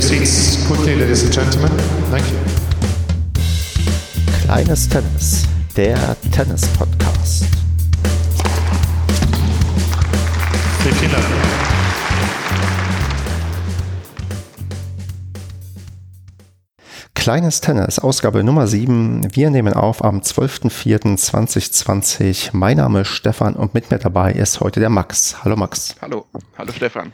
your seats quickly, ladies and gentlemen. Thank you. Kleines Tennis, der Tennis-Podcast. Vielen Dank. Kleines Tennis, Ausgabe Nummer 7. Wir nehmen auf am 12.04.2020. Mein Name ist Stefan und mit mir dabei ist heute der Max. Hallo Max. Hallo, hallo Stefan.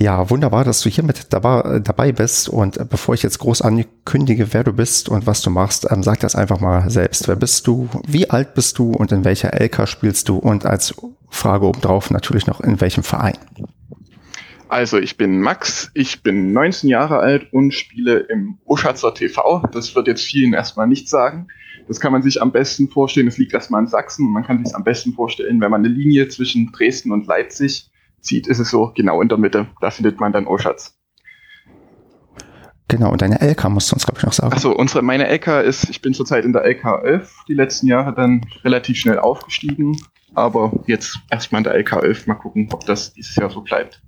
Ja, wunderbar, dass du hier mit dabei, bist. Und bevor ich jetzt groß ankündige, wer du bist und was du machst, ähm, sag das einfach mal selbst. Wer bist du? Wie alt bist du? Und in welcher LK spielst du? Und als Frage obendrauf natürlich noch in welchem Verein? Also, ich bin Max, ich bin 19 Jahre alt und spiele im Uschatzer TV. Das wird jetzt vielen erstmal nicht sagen. Das kann man sich am besten vorstellen, das liegt erstmal in Sachsen. Man kann sich am besten vorstellen, wenn man eine Linie zwischen Dresden und Leipzig zieht, ist es so genau in der Mitte. Da findet man dann Oschatz. Genau, und deine LK musst du uns, glaube ich, noch sagen. Achso, unsere, meine LK ist, ich bin zurzeit in der LK 11, die letzten Jahre dann relativ schnell aufgestiegen, aber jetzt erstmal in der LK 11, mal gucken, ob das dieses Jahr so bleibt.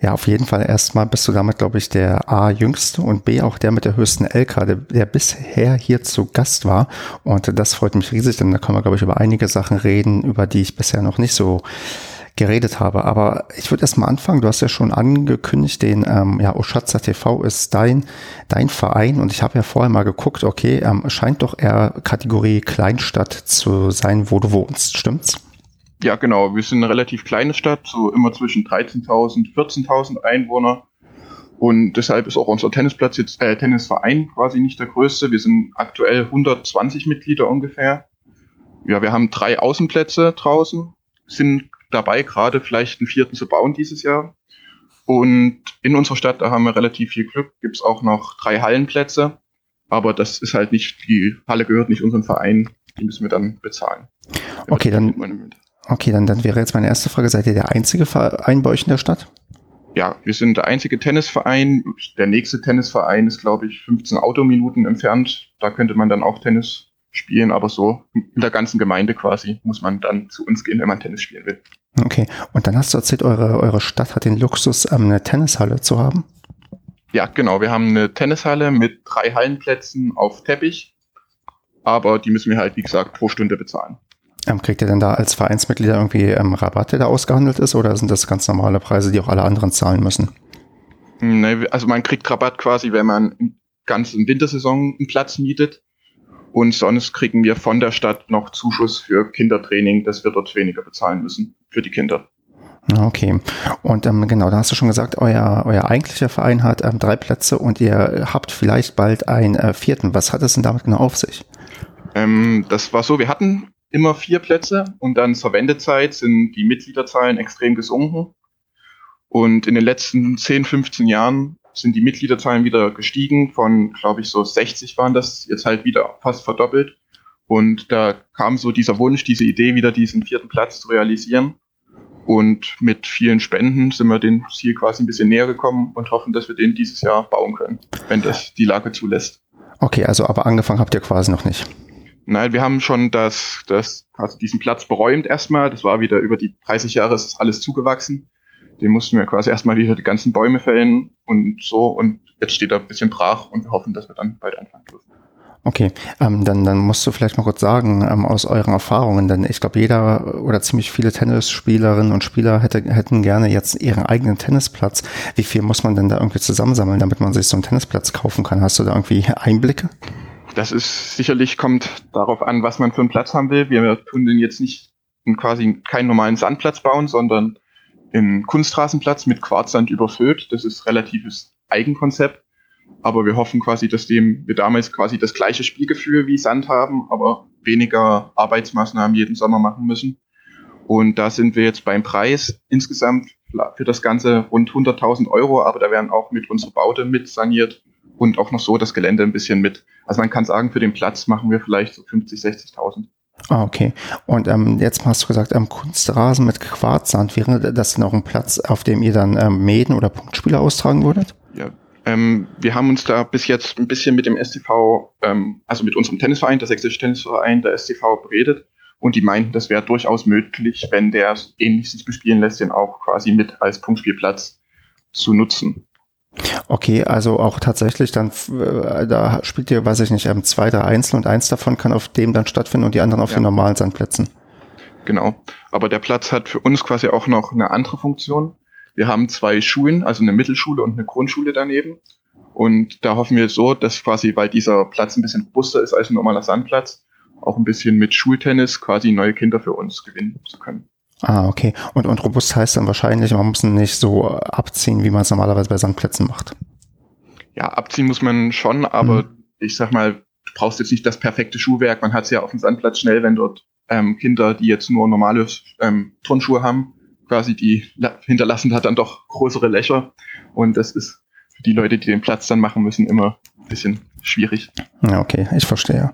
Ja, auf jeden Fall erstmal bist du damit, glaube ich, der A jüngste und B auch der mit der höchsten LK, der, der bisher hier zu Gast war. Und das freut mich riesig, denn da können wir, glaube ich, über einige Sachen reden, über die ich bisher noch nicht so geredet habe. Aber ich würde erstmal anfangen. Du hast ja schon angekündigt, den ähm, ja, Oschatzer TV ist dein, dein Verein und ich habe ja vorher mal geguckt, okay, ähm, scheint doch eher Kategorie Kleinstadt zu sein, wo du wohnst, stimmt's? Ja, genau. Wir sind eine relativ kleine Stadt, so immer zwischen 13.000, 14.000 Einwohner. Und deshalb ist auch unser Tennisplatz jetzt, äh, Tennisverein quasi nicht der größte. Wir sind aktuell 120 Mitglieder ungefähr. Ja, wir haben drei Außenplätze draußen, sind dabei, gerade vielleicht einen vierten zu bauen dieses Jahr. Und in unserer Stadt, da haben wir relativ viel Glück, gibt es auch noch drei Hallenplätze. Aber das ist halt nicht, die Halle gehört nicht unserem Verein, die müssen wir dann bezahlen. Okay, dann, Okay, dann, dann wäre jetzt meine erste Frage, seid ihr der einzige Verein bei euch in der Stadt? Ja, wir sind der einzige Tennisverein. Der nächste Tennisverein ist, glaube ich, 15 Autominuten entfernt. Da könnte man dann auch Tennis spielen, aber so in der ganzen Gemeinde quasi muss man dann zu uns gehen, wenn man Tennis spielen will. Okay, und dann hast du erzählt, eure, eure Stadt hat den Luxus, ähm, eine Tennishalle zu haben? Ja, genau. Wir haben eine Tennishalle mit drei Hallenplätzen auf Teppich, aber die müssen wir halt, wie gesagt, pro Stunde bezahlen. Ähm, kriegt ihr denn da als Vereinsmitglieder irgendwie ähm, Rabatte, der ausgehandelt ist, oder sind das ganz normale Preise, die auch alle anderen zahlen müssen? Nee, also man kriegt Rabatt quasi, wenn man ganzen Wintersaison einen Platz mietet. Und sonst kriegen wir von der Stadt noch Zuschuss für Kindertraining, dass wir dort weniger bezahlen müssen für die Kinder. Okay. Und ähm, genau, da hast du schon gesagt, euer, euer eigentlicher Verein hat ähm, drei Plätze und ihr habt vielleicht bald einen äh, vierten. Was hat es denn damit genau auf sich? Ähm, das war so, wir hatten immer vier Plätze und dann zur Wendezeit sind die Mitgliederzahlen extrem gesunken. Und in den letzten 10, 15 Jahren sind die Mitgliederzahlen wieder gestiegen. Von, glaube ich, so 60 waren das jetzt halt wieder fast verdoppelt. Und da kam so dieser Wunsch, diese Idee, wieder diesen vierten Platz zu realisieren. Und mit vielen Spenden sind wir dem Ziel quasi ein bisschen näher gekommen und hoffen, dass wir den dieses Jahr bauen können, wenn das die Lage zulässt. Okay, also aber angefangen habt ihr quasi noch nicht. Nein, wir haben schon das, das, also diesen Platz beräumt erstmal. Das war wieder über die 30 Jahre ist alles zugewachsen. Den mussten wir quasi erstmal wieder die ganzen Bäume fällen und so. Und jetzt steht er ein bisschen brach und wir hoffen, dass wir dann bald anfangen dürfen. Okay, ähm, dann, dann musst du vielleicht mal kurz sagen, ähm, aus euren Erfahrungen, denn ich glaube, jeder oder ziemlich viele Tennisspielerinnen und Spieler hätte, hätten gerne jetzt ihren eigenen Tennisplatz. Wie viel muss man denn da irgendwie zusammensammeln, damit man sich so einen Tennisplatz kaufen kann? Hast du da irgendwie Einblicke? Das ist sicherlich kommt darauf an, was man für einen Platz haben will. Wir tun den jetzt nicht quasi keinen normalen Sandplatz bauen, sondern in Kunstrasenplatz mit Quarzsand überfüllt. Das ist relatives Eigenkonzept. Aber wir hoffen quasi, dass dem wir damals quasi das gleiche Spielgefühl wie Sand haben, aber weniger Arbeitsmaßnahmen jeden Sommer machen müssen. Und da sind wir jetzt beim Preis insgesamt für das Ganze rund 100.000 Euro, aber da werden auch mit unserer Baute mit saniert und auch noch so das Gelände ein bisschen mit. Also man kann sagen, für den Platz machen wir vielleicht so 50, 60.000. Ah, okay. Und ähm, jetzt hast du gesagt, ähm, Kunstrasen mit Quarzsand, wäre das auch ein Platz, auf dem ihr dann ähm, Mäden oder Punktspiele austragen würdet? Ja, ähm, wir haben uns da bis jetzt ein bisschen mit dem STV, ähm, also mit unserem Tennisverein, der Sächsische Tennisverein, der STV, beredet. Und die meinten, das wäre durchaus möglich, wenn der ähnlich sich bespielen lässt, den auch quasi mit als Punktspielplatz zu nutzen. Okay, also auch tatsächlich dann, äh, da spielt ihr, weiß ich nicht, ähm, zwei, drei Einzel und eins davon kann auf dem dann stattfinden und die anderen auf Ja. den normalen Sandplätzen. Genau. Aber der Platz hat für uns quasi auch noch eine andere Funktion. Wir haben zwei Schulen, also eine Mittelschule und eine Grundschule daneben. Und da hoffen wir so, dass quasi, weil dieser Platz ein bisschen robuster ist als ein normaler Sandplatz, auch ein bisschen mit Schultennis quasi neue Kinder für uns gewinnen zu können. Ah, okay. Und, und robust heißt dann wahrscheinlich, man muss ihn nicht so abziehen, wie man es normalerweise bei Sandplätzen macht. Ja, abziehen muss man schon, aber ich sag mal, du brauchst jetzt nicht das perfekte Schuhwerk. Man hat es ja auf dem Sandplatz schnell, wenn dort ähm, Kinder, die jetzt nur normale ähm, Turnschuhe haben, quasi die la- hinterlassen hat dann doch größere Löcher. Und das ist für die Leute, die den Platz dann machen müssen, immer ein bisschen schwierig. Ja, okay, ich verstehe.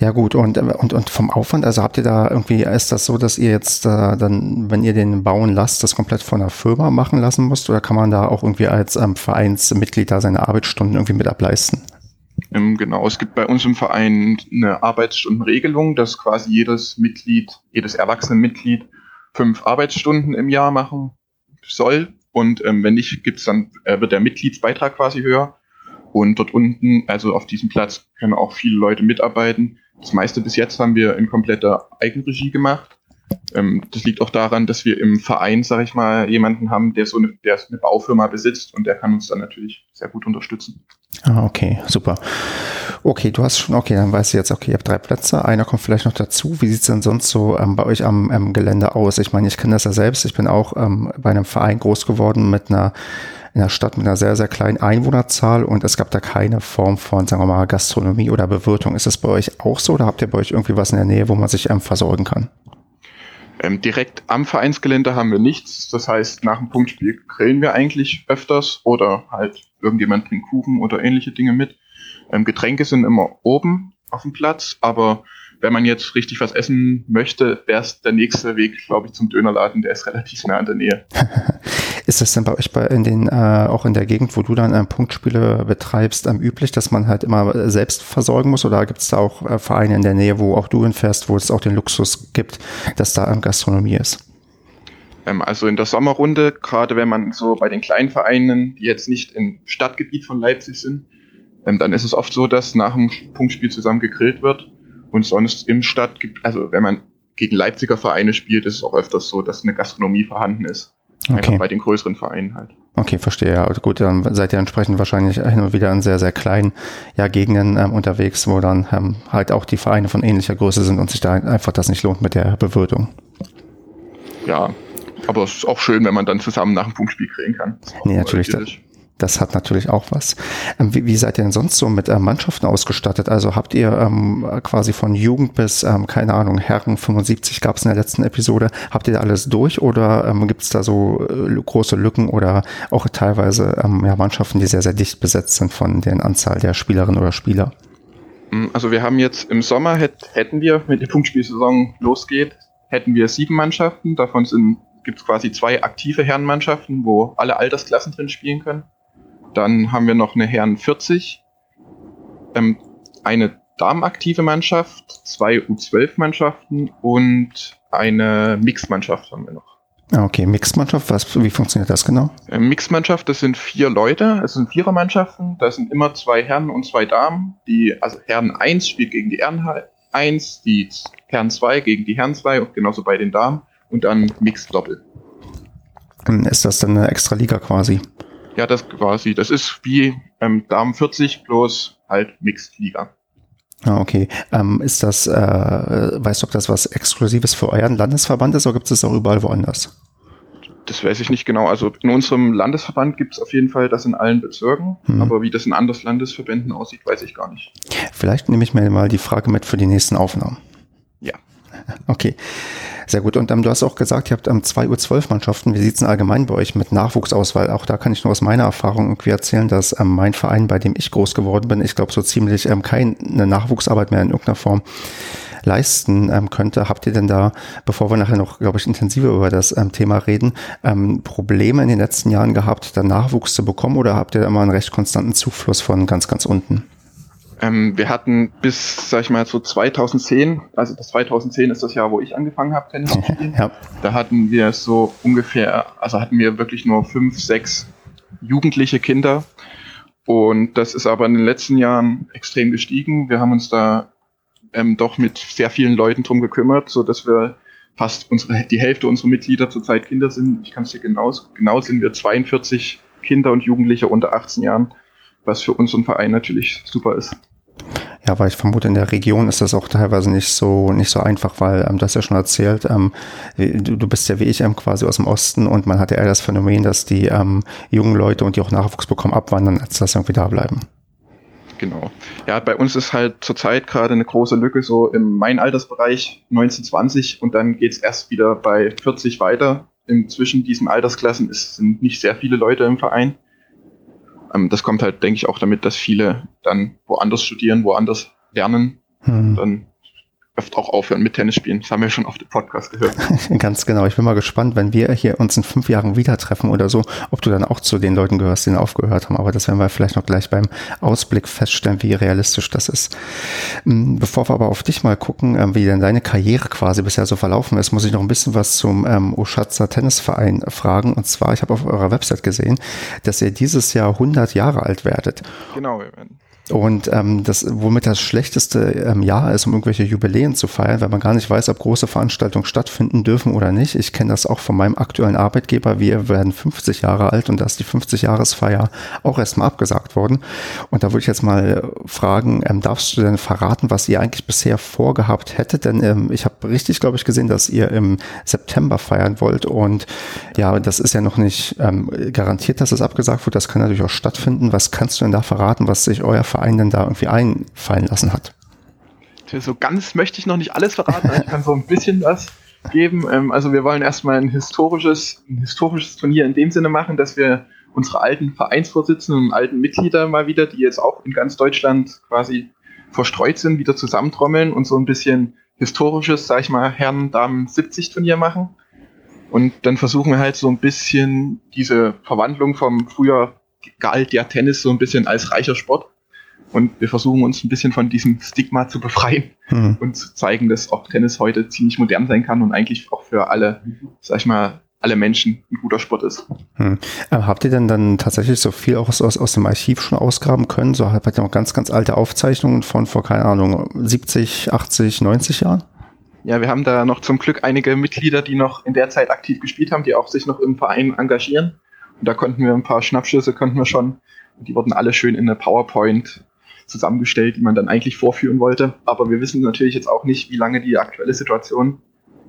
Ja gut, und, und, und vom Aufwand, also habt ihr da irgendwie, ist das so, dass ihr jetzt äh, dann, wenn ihr den bauen lasst, das komplett von der Firma machen lassen müsst oder kann man da auch irgendwie als ähm, Vereinsmitglied da seine Arbeitsstunden irgendwie mit ableisten? Ähm, genau, es gibt bei uns im Verein eine Arbeitsstundenregelung, dass quasi jedes Mitglied, jedes erwachsene Mitglied fünf Arbeitsstunden im Jahr machen soll. Und ähm, wenn nicht, gibt's dann, äh, wird der Mitgliedsbeitrag quasi höher. Und dort unten, also auf diesem Platz, können auch viele Leute mitarbeiten. Das meiste bis jetzt haben wir in kompletter Eigenregie gemacht. Ähm, das liegt auch daran, dass wir im Verein, sag ich mal, jemanden haben, der so eine, der eine Baufirma besitzt und der kann uns dann natürlich sehr gut unterstützen. Ah, okay, super. Okay, du hast schon, okay, dann weißt du jetzt, okay, ihr habt drei Plätze, einer kommt vielleicht noch dazu. Wie sieht's denn sonst so ähm, bei euch am ähm, Gelände aus? Ich meine, ich kenne das ja selbst, ich bin auch ähm, bei einem Verein groß geworden mit einer in einer Stadt mit einer sehr, sehr kleinen Einwohnerzahl und es gab da keine Form von, sagen wir mal, Gastronomie oder Bewirtung. Ist das bei euch auch so oder habt ihr bei euch irgendwie was in der Nähe, wo man sich ähm, versorgen kann? Ähm, direkt am Vereinsgelände haben wir nichts. Das heißt, nach dem Punktspiel grillen wir eigentlich öfters oder halt irgendjemand bringt Kuchen oder ähnliche Dinge mit. Ähm, Getränke sind immer oben auf dem Platz, aber wenn man jetzt richtig was essen möchte, wäre es der nächste Weg, glaube ich, zum Dönerladen. Der ist relativ nah in der Nähe. Ist das denn bei euch bei in den, äh, auch in der Gegend, wo du dann ähm, Punktspiele betreibst, ähm, üblich, dass man halt immer äh, selbst versorgen muss? Oder gibt es da auch äh, Vereine in der Nähe, wo auch du hinfährst, wo es auch den Luxus gibt, dass da ähm, Gastronomie ist? Ähm, also in der Sommerrunde, gerade wenn man so bei den kleinen Vereinen, die jetzt nicht im Stadtgebiet von Leipzig sind, ähm, dann ist es oft so, dass nach dem Punktspiel zusammen gegrillt wird. Und sonst im Stadtgebiet, also wenn man gegen Leipziger Vereine spielt, ist es auch öfters so, dass eine Gastronomie vorhanden ist. Einfach Okay, bei den größeren Vereinen halt. okay, verstehe. Ja, Also gut, dann seid ihr entsprechend wahrscheinlich hin und wieder in sehr, sehr kleinen ja, Gegenden ähm, unterwegs, wo dann ähm, halt auch die Vereine von ähnlicher Größe sind und sich da einfach das nicht lohnt mit der Bewirtung. Ja, aber es ist auch schön, wenn man dann zusammen nach dem Punktspiel grillen kann. Das Nee, natürlich, idyllisch. Das hat natürlich auch was. Ähm, wie, wie seid ihr denn sonst so mit ähm, Mannschaften ausgestattet? Also habt ihr ähm, quasi von Jugend bis, ähm, keine Ahnung, Herren 75 gab es in der letzten Episode. Habt ihr da alles durch oder ähm, gibt es da so äh, große Lücken oder auch teilweise ähm, ja, Mannschaften, die sehr, sehr dicht besetzt sind von der Anzahl der Spielerinnen oder Spieler? Mm, Also wir haben jetzt im Sommer, hätt, hätten wir, wenn die Punktspielsaison losgeht, hätten wir sieben Mannschaften. Davon gibt es quasi zwei aktive Herrenmannschaften, wo alle Altersklassen drin spielen können. Dann haben wir noch eine Herren 40, ähm, eine damenaktive Mannschaft, zwei U12-Mannschaften und eine Mixed-Mannschaft haben wir noch. Ah, Okay, Mixed-Mannschaft, was, wie funktioniert das genau? Ähm, Mixed-Mannschaft, das sind vier Leute, es sind Vierermannschaften, da sind immer zwei Herren und zwei Damen. Die, also Herren 1 spielt gegen die Herren 1, die Herren 2 gegen die Herren 2 und genauso bei den Damen und dann Mixed-Doppel. Ist das dann eine extra Liga quasi? Ja, das quasi, das ist wie ähm, Damen 40 bloß halt Mixed-Liga. Ah, okay. Ähm, ist das, äh, weißt du, ob das was Exklusives für euren Landesverband ist oder gibt es das auch überall woanders? Das weiß ich nicht genau. Also in unserem Landesverband gibt es auf jeden Fall das in allen Bezirken, Hm. aber wie das in anderen Landesverbänden aussieht, weiß ich gar nicht. Vielleicht nehme ich mir mal die Frage mit für die nächsten Aufnahmen. Ja. Okay, sehr gut. Und ähm, du hast auch gesagt, ihr habt ähm, zwei U12-Mannschaften. Wie sieht es denn allgemein bei euch mit Nachwuchsauswahl? Auch da kann ich nur aus meiner Erfahrung irgendwie erzählen, dass ähm, mein Verein, bei dem ich groß geworden bin, ich glaube so ziemlich ähm, keine Nachwuchsarbeit mehr in irgendeiner Form leisten ähm, könnte. Habt ihr denn da, bevor wir nachher noch, glaube ich, intensiver über das ähm, Thema reden, ähm, Probleme in den letzten Jahren gehabt, da Nachwuchs zu bekommen oder habt ihr immer einen recht konstanten Zufluss von ganz, ganz unten? Ähm, wir hatten bis, sag ich mal, so 2010, also das 2010 ist das Jahr, wo ich angefangen habe, Tennis zu spielen. ja. Da hatten wir so ungefähr, also hatten wir wirklich nur fünf, sechs jugendliche Kinder. Und das ist aber in den letzten Jahren extrem gestiegen. Wir haben uns da ähm, doch mit sehr vielen Leuten drum gekümmert, so dass wir fast unsere, die Hälfte unserer Mitglieder zurzeit Kinder sind. Ich kann es dir genau, genau sind wir 42 Kinder und Jugendliche unter 18 Jahren, was für unseren Verein natürlich super ist. Ja, weil ich vermute, in der Region ist das auch teilweise nicht so nicht so einfach, weil ähm, du hast ja schon erzählt, ähm, du, du bist ja wie ich ähm, quasi aus dem Osten und man hat ja eher das Phänomen, dass die ähm, jungen Leute und die auch Nachwuchs bekommen abwandern, als dass sie irgendwie da bleiben. Genau. Ja, bei uns ist halt zurzeit gerade eine große Lücke so im mein Altersbereich 1920 und dann geht's erst wieder bei 40 weiter. Inzwischen diesen Altersklassen ist, sind nicht sehr viele Leute im Verein. Ähm, das kommt halt, denke ich, auch damit, dass viele dann woanders studieren, woanders lernen. Hm. Dann oft auch aufhören mit Tennis spielen. Das haben wir schon auf dem Podcast gehört. Ganz genau. Ich bin mal gespannt, wenn wir hier uns in fünf Jahren wieder treffen oder so, ob du dann auch zu den Leuten gehörst, die aufgehört haben. Aber das werden wir vielleicht noch gleich beim Ausblick feststellen, wie realistisch das ist. Hm, bevor wir aber auf dich mal gucken, ähm, wie denn deine Karriere quasi bisher so verlaufen ist, muss ich noch ein bisschen was zum ähm, Oschatzer Tennisverein fragen. Und zwar, ich habe auf eurer Website gesehen, dass ihr dieses Jahr 100 Jahre alt werdet. Genau, wir werden und ähm, das, womit das schlechteste ähm, Jahr ist, um irgendwelche Jubiläen zu feiern, weil man gar nicht weiß, ob große Veranstaltungen stattfinden dürfen oder nicht. Ich kenne das auch von meinem aktuellen Arbeitgeber. Wir werden 50 Jahre alt und da ist die 50-Jahresfeier auch erstmal abgesagt worden. Und da würde ich jetzt mal fragen, ähm, darfst du denn verraten, was ihr eigentlich bisher vorgehabt hättet? Denn ähm, ich habe richtig, glaube ich, gesehen, dass ihr im September feiern wollt. Und ja, das ist ja noch nicht ähm, garantiert, dass es abgesagt wird. Das kann natürlich auch stattfinden. Was kannst du denn da verraten, was sich euer Verein denn da irgendwie einfallen lassen hat. So ganz möchte ich noch nicht alles verraten, ich kann so ein bisschen was geben. Ähm, also wir wollen erstmal ein historisches, ein historisches Turnier in dem Sinne machen, dass wir unsere alten Vereinsvorsitzenden und alten Mitglieder mal wieder, die jetzt auch in ganz Deutschland quasi verstreut sind, wieder zusammentrommeln und so ein bisschen historisches, sag ich mal, Herren, Damen 70 Turnier machen. Und dann versuchen wir halt so ein bisschen diese Verwandlung vom früher galt ja Tennis so ein bisschen als reicher Sport und wir versuchen uns ein bisschen von diesem Stigma zu befreien mhm. und zu zeigen, dass auch Tennis heute ziemlich modern sein kann und eigentlich auch für alle, sag ich mal, alle Menschen ein guter Sport ist. Hm. habt ihr denn dann tatsächlich so viel auch aus, aus, aus dem Archiv schon ausgraben können? So habt ihr noch ganz, ganz alte Aufzeichnungen von vor, keine Ahnung, 70, 80, 90 Jahren? Ja, wir haben da noch zum Glück einige Mitglieder, die noch in der Zeit aktiv gespielt haben, die auch sich noch im Verein engagieren. Und da konnten wir ein paar Schnappschüsse, konnten wir schon. Die wurden alle schön in eine PowerPoint zusammengestellt, die man dann eigentlich vorführen wollte. Aber wir wissen natürlich jetzt auch nicht, wie lange die aktuelle Situation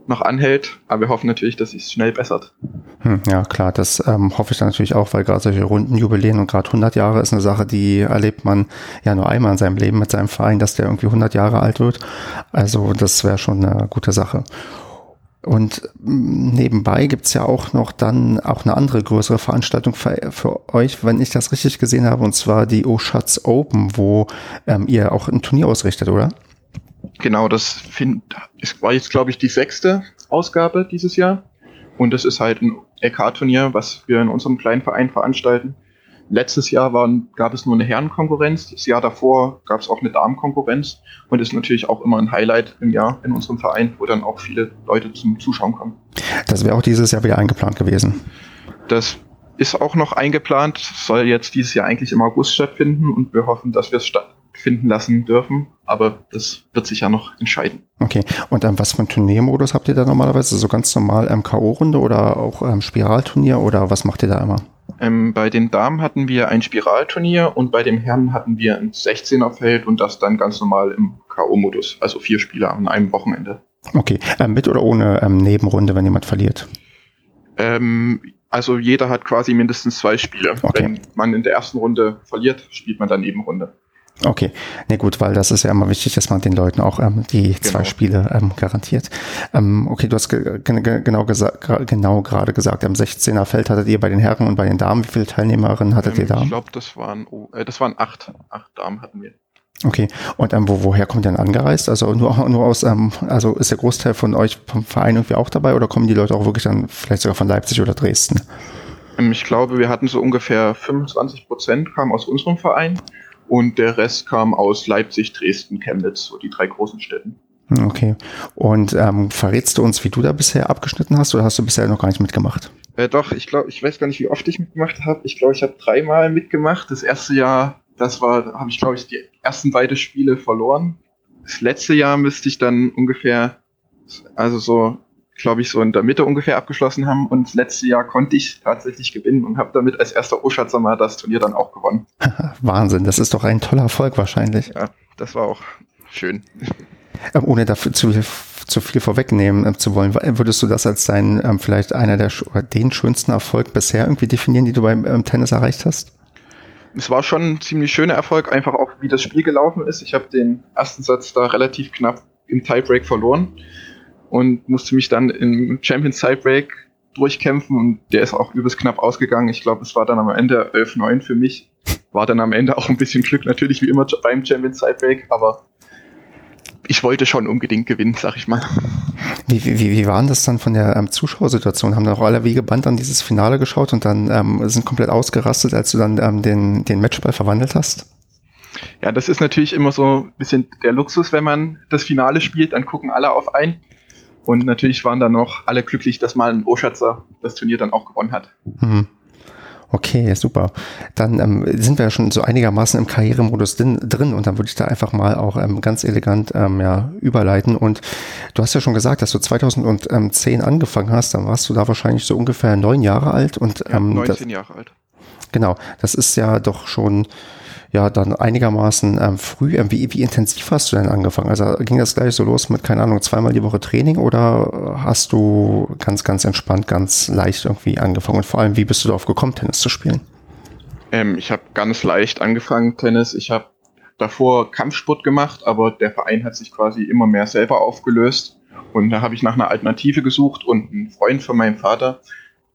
noch anhält. Aber wir hoffen natürlich, dass es schnell bessert. Hm, ja, klar, das ähm, hoffe ich dann natürlich auch, weil gerade solche runden Jubiläen und gerade 100 Jahre ist eine Sache, die erlebt man ja nur einmal in seinem Leben mit seinem Verein, dass der irgendwie 100 Jahre alt wird. Also das wäre schon eine gute Sache. Und nebenbei gibt's ja auch noch dann auch eine andere größere Veranstaltung für, für euch, wenn ich das richtig gesehen habe, und zwar die Oschatz Open, wo ähm, ihr auch ein Turnier ausrichtet, oder? Genau, das find, war jetzt, glaube ich, die sechste Ausgabe dieses Jahr. Und das ist halt ein LK-Turnier, was wir in unserem kleinen Verein veranstalten. Letztes Jahr waren, gab es nur eine Herrenkonkurrenz, das Jahr davor gab es auch eine Damenkonkurrenz und ist natürlich auch immer ein Highlight im Jahr in unserem Verein, wo dann auch viele Leute zum Zuschauen kommen. Das wäre auch dieses Jahr wieder eingeplant gewesen. Das ist auch noch eingeplant, soll jetzt dieses Jahr eigentlich im August stattfinden und wir hoffen, dass wir es stattfinden lassen dürfen, aber das wird sich ja noch entscheiden. Okay, und ähm, was für ein Turniermodus habt ihr da normalerweise? So ganz normal MKO-Runde oder auch ähm, Spiralturnier oder was macht ihr da immer? Ähm, bei den Damen hatten wir ein Spiralturnier und bei den Herren hatten wir ein 16er-Feld und das dann ganz normal im K.O.-Modus, also vier Spieler an einem Wochenende. Okay, ähm, mit oder ohne ähm, Nebenrunde, wenn jemand verliert? Ähm, also jeder hat quasi mindestens zwei Spiele. Okay. Wenn man in der ersten Runde verliert, spielt man dann Nebenrunde. Okay, ne gut, weil das ist ja immer wichtig, dass man den Leuten auch ähm, die genau. zwei Spiele ähm, garantiert. Ähm, okay, du hast ge ge genau, genau gerade gesagt, am 16er Feld hattet ihr bei den Herren und bei den Damen. Wie viele Teilnehmerinnen hattet ihr ähm, da? Ich glaube, das waren oh, äh, das waren acht, acht Damen hatten wir. Okay, und ähm, wo, woher kommt ihr denn angereist? Also nur, nur aus, ähm, also ist der Großteil von euch vom Verein irgendwie auch dabei oder kommen die Leute auch wirklich dann vielleicht sogar von Leipzig oder Dresden? Ähm, ich glaube, wir hatten so ungefähr 25 Prozent kamen aus unserem Verein und der Rest kam aus Leipzig, Dresden, Chemnitz, so die drei großen Städten. Hm, okay. Und ähm, verrätst du uns, wie du da bisher abgeschnitten hast oder hast du bisher noch gar nicht mitgemacht? Äh, doch, ich glaube, ich weiß gar nicht, wie oft ich mitgemacht habe. Ich glaube, ich habe dreimal mitgemacht. Das erste Jahr, das war, habe ich, glaube ich, die ersten beiden Spiele verloren. Das letzte Jahr müsste ich dann ungefähr, also so, glaube ich, so in der Mitte ungefähr abgeschlossen haben. Und das letzte Jahr konnte ich tatsächlich gewinnen und habe damit als erster Oschatzer mal das Turnier dann auch gewonnen. Wahnsinn, das ist doch ein toller Erfolg wahrscheinlich. Ja, das war auch schön. Ähm, ohne dafür zu, zu viel vorwegnehmen äh, zu wollen, würdest du das als dein ähm, vielleicht einer der den schönsten Erfolg bisher irgendwie definieren, die du beim ähm, Tennis erreicht hast? Es war schon ein ziemlich schöner Erfolg, einfach auch wie das Spiel gelaufen ist. Ich habe den ersten Satz da relativ knapp im Tiebreak verloren und musste mich dann im Champions Tiebreak durchkämpfen und der ist auch übelst knapp ausgegangen. Ich glaube, es war dann am Ende 11-9 für mich. War dann am Ende auch ein bisschen Glück natürlich wie immer beim Champions Tiebreak, aber ich wollte schon unbedingt gewinnen, sag ich mal. Wie, wie, wie waren das dann von der ähm, Zuschauersituation? Haben da auch alle wie gebannt an dieses Finale geschaut und dann ähm, sind komplett ausgerastet, als du dann ähm, den, den Matchball verwandelt hast? Ja, das ist natürlich immer so ein bisschen der Luxus, wenn man das Finale spielt, dann gucken alle auf ein. Und natürlich waren dann noch alle glücklich, dass mal ein Oschatzer das Turnier dann auch gewonnen hat. Mhm. Okay, super. Dann ähm, sind wir ja schon so einigermaßen im Karrieremodus drin, drin und dann würde ich da einfach mal auch ähm, ganz elegant ähm, ja, überleiten. Und du hast ja schon gesagt, dass du 2010 angefangen hast, dann warst du da wahrscheinlich so ungefähr neun Jahre alt und ähm, ja, 19 das, Jahre alt. Genau, das ist ja doch schon ja dann einigermaßen ähm, früh. Ähm, wie, wie intensiv hast du denn angefangen? Also ging das gleich so los mit, keine Ahnung, zweimal die Woche Training oder hast du ganz, ganz entspannt, ganz leicht irgendwie angefangen? Und vor allem, wie bist du darauf gekommen, Tennis zu spielen? Ähm, ich habe ganz leicht angefangen, Tennis. Ich habe davor Kampfsport gemacht, aber der Verein hat sich quasi immer mehr selber aufgelöst. Und da habe ich nach einer Alternative gesucht und ein Freund von meinem Vater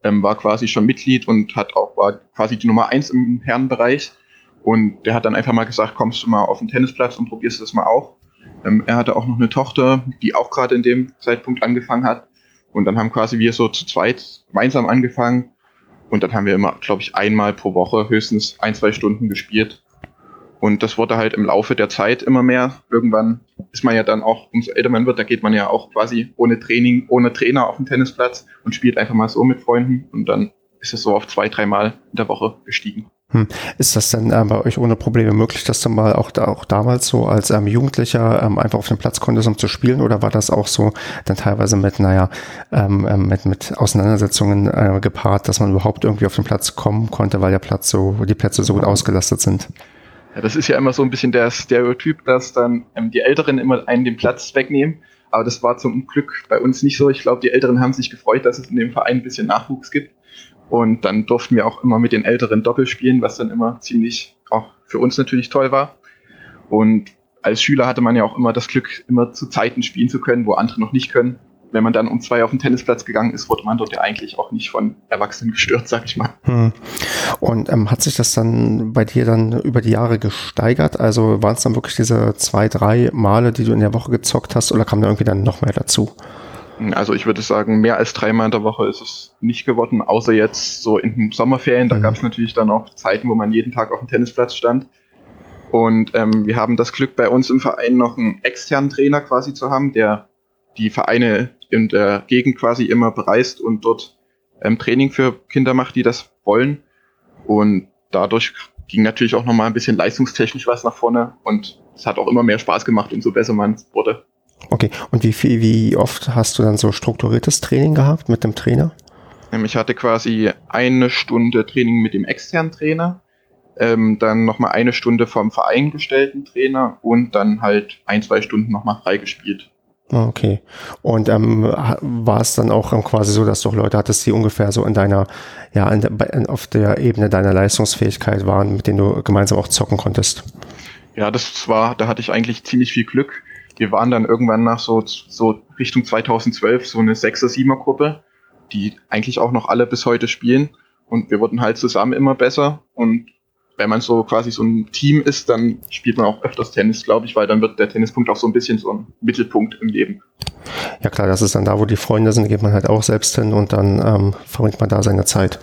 ähm, war quasi schon Mitglied und hat auch war quasi die Nummer eins im Herrenbereich. Und der hat dann einfach mal gesagt, kommst du mal auf den Tennisplatz und probierst das mal auch. Ähm, er hatte auch noch eine Tochter, die auch gerade in dem Zeitpunkt angefangen hat. Und dann haben quasi wir so zu zweit gemeinsam angefangen. Und dann haben wir immer, glaube ich, einmal pro Woche höchstens ein, zwei Stunden gespielt. Und das wurde halt im Laufe der Zeit immer mehr. Irgendwann ist man ja dann auch, umso älter man wird, da geht man ja auch quasi ohne Training, ohne Trainer auf den Tennisplatz und spielt einfach mal so mit Freunden. Und dann ist es so auf zwei, dreimal in der Woche gestiegen. Hm. Ist das denn äh, bei euch ohne Probleme möglich, dass du mal auch, da, auch damals so als ähm, Jugendlicher ähm, einfach auf den Platz konntest, um zu spielen? Oder war das auch so dann teilweise mit, naja, ähm, ähm, mit, mit Auseinandersetzungen äh, gepaart, dass man überhaupt irgendwie auf den Platz kommen konnte, weil der Platz so, die Plätze so gut ausgelastet sind? Ja, das ist ja immer so ein bisschen der Stereotyp, dass dann ähm, die Älteren immer einen den Platz wegnehmen. Aber das war zum Glück bei uns nicht so. Ich glaube, die Älteren haben sich gefreut, dass es in dem Verein ein bisschen Nachwuchs gibt. Und dann durften wir auch immer mit den Älteren Doppel spielen, was dann immer ziemlich auch für uns natürlich toll war. Und als Schüler hatte man ja auch immer das Glück, immer zu Zeiten spielen zu können, wo andere noch nicht können. Wenn man dann um zwei auf den Tennisplatz gegangen ist, wurde man dort ja eigentlich auch nicht von Erwachsenen gestört, sag ich mal. Hm. Und ähm, hat sich das dann bei dir dann über die Jahre gesteigert? Also waren es dann wirklich diese zwei, drei Male, die du in der Woche gezockt hast, oder kam da irgendwie dann noch mehr dazu? Also ich würde sagen, mehr als dreimal in der Woche ist es nicht geworden, außer jetzt so in den Sommerferien. Da mhm. gab es natürlich dann auch Zeiten, wo man jeden Tag auf dem Tennisplatz stand. Und ähm, wir haben das Glück, bei uns im Verein noch einen externen Trainer quasi zu haben, der die Vereine in der Gegend quasi immer bereist und dort ähm, Training für Kinder macht, die das wollen. Und dadurch ging natürlich auch nochmal ein bisschen leistungstechnisch was nach vorne und es hat auch immer mehr Spaß gemacht, umso besser man wurde. Okay, und wie viel, wie oft hast du dann so strukturiertes Training gehabt mit dem Trainer? Ähm, ich hatte quasi eine Stunde Training mit dem externen Trainer, ähm, dann nochmal eine Stunde vom Verein gestellten Trainer und dann halt ein, zwei Stunden nochmal freigespielt. Ah, okay. Und ähm, war es dann auch quasi so, dass du auch Leute hattest, die ungefähr so in deiner, ja, in der, auf der Ebene deiner Leistungsfähigkeit waren, mit denen du gemeinsam auch zocken konntest? Ja, das war, da hatte ich eigentlich ziemlich viel Glück wir waren dann irgendwann nach so, so Richtung 2012 so eine 6er, 7er Gruppe, die eigentlich auch noch alle bis heute spielen. Und wir wurden halt zusammen immer besser. Und wenn man so quasi so ein Team ist, dann spielt man auch öfters Tennis, glaube ich, weil dann wird der Tennispunkt auch so ein bisschen so ein Mittelpunkt im Leben. Ja klar, das ist dann da, wo die Freunde sind, geht man halt auch selbst hin und dann ähm, verbringt man da seine Zeit.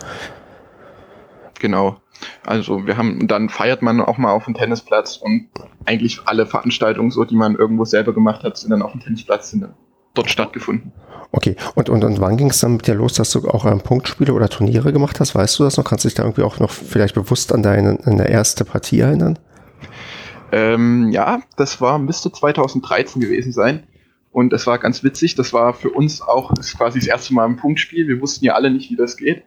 Genau. Also wir haben, dann feiert man auch mal auf dem Tennisplatz und eigentlich alle Veranstaltungen, so die man irgendwo selber gemacht hat, sind dann auf dem Tennisplatz, sind dann dort stattgefunden. Okay, und, und, und wann ging es dann mit dir los, dass du auch ähm, Punktspiele oder Turniere gemacht hast? Weißt du das noch? Kannst du dich da irgendwie auch noch vielleicht bewusst an deine, deine erste Partie erinnern? Ähm, ja, das war, müsste 2013 gewesen sein. Und das war ganz witzig. Das war für uns auch quasi das erste Mal ein Punktspiel. Wir wussten ja alle nicht, wie das geht.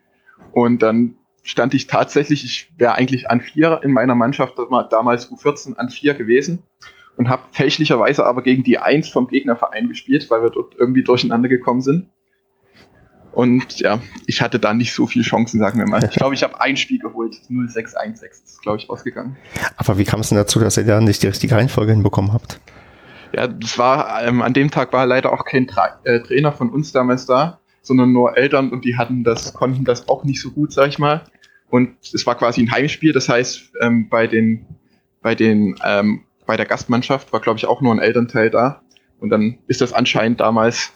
Und dann stand ich tatsächlich, ich wäre eigentlich an vier in meiner Mannschaft, damals U14 an vier gewesen und habe fälschlicherweise aber gegen die Eins vom Gegnerverein gespielt, weil wir dort irgendwie durcheinander gekommen sind. Und ja, ich hatte da nicht so viele Chancen, sagen wir mal. Ich glaube, ich habe ein Spiel geholt. 0616 ist, glaube ich, ausgegangen. Aber wie kam es denn dazu, dass ihr da nicht die richtige Reihenfolge hinbekommen habt? Ja, das war, ähm, an dem Tag war leider auch kein Tra äh, Trainer von uns damals da, sondern nur Eltern und die hatten das, konnten das auch nicht so gut, sag ich mal. Und es war quasi ein Heimspiel, das heißt, ähm, bei den, bei den, ähm, bei der Gastmannschaft war, glaube ich, auch nur ein Elternteil da. Und dann ist das anscheinend damals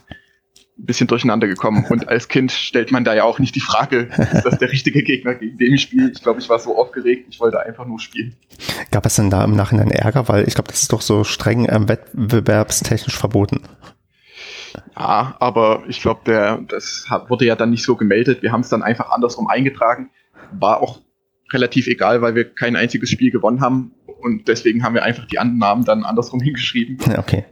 ein bisschen durcheinander gekommen. Und als Kind stellt man da ja auch nicht die Frage, ist das der richtige Gegner, gegen den ich spiele? Ich glaube, ich war so aufgeregt, ich wollte einfach nur spielen. Gab es denn da im Nachhinein Ärger? Weil ich glaube, das ist doch so streng ähm, wettbewerbstechnisch verboten. Ja, aber ich glaube, das wurde ja dann nicht so gemeldet. Wir haben es dann einfach andersrum eingetragen. War auch relativ egal, weil wir kein einziges Spiel gewonnen haben. Und deswegen haben wir einfach die anderen Namen dann andersrum hingeschrieben. Okay.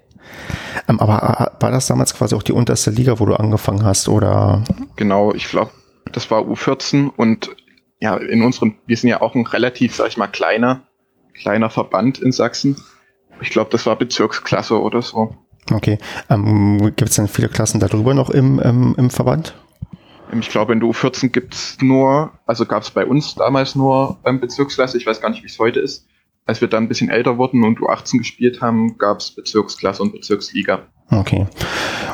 Ähm, aber äh, war das damals quasi auch die unterste Liga, wo du angefangen hast, oder? Genau, ich glaube, das war U14 und ja, in unserem, wir sind ja auch ein relativ, sag ich mal, kleiner, kleiner Verband in Sachsen. Ich glaube, das war Bezirksklasse oder so. Okay. Ähm, Gibt es denn viele Klassen darüber noch im, ähm, im Verband? Ähm, ich glaube, in der U14 gibt es nur, also gab es bei uns damals nur ähm, Bezirksklasse, ich weiß gar nicht, wie es heute ist. Als wir dann ein bisschen älter wurden und U18 gespielt haben, gab es Bezirksklasse und Bezirksliga. Okay.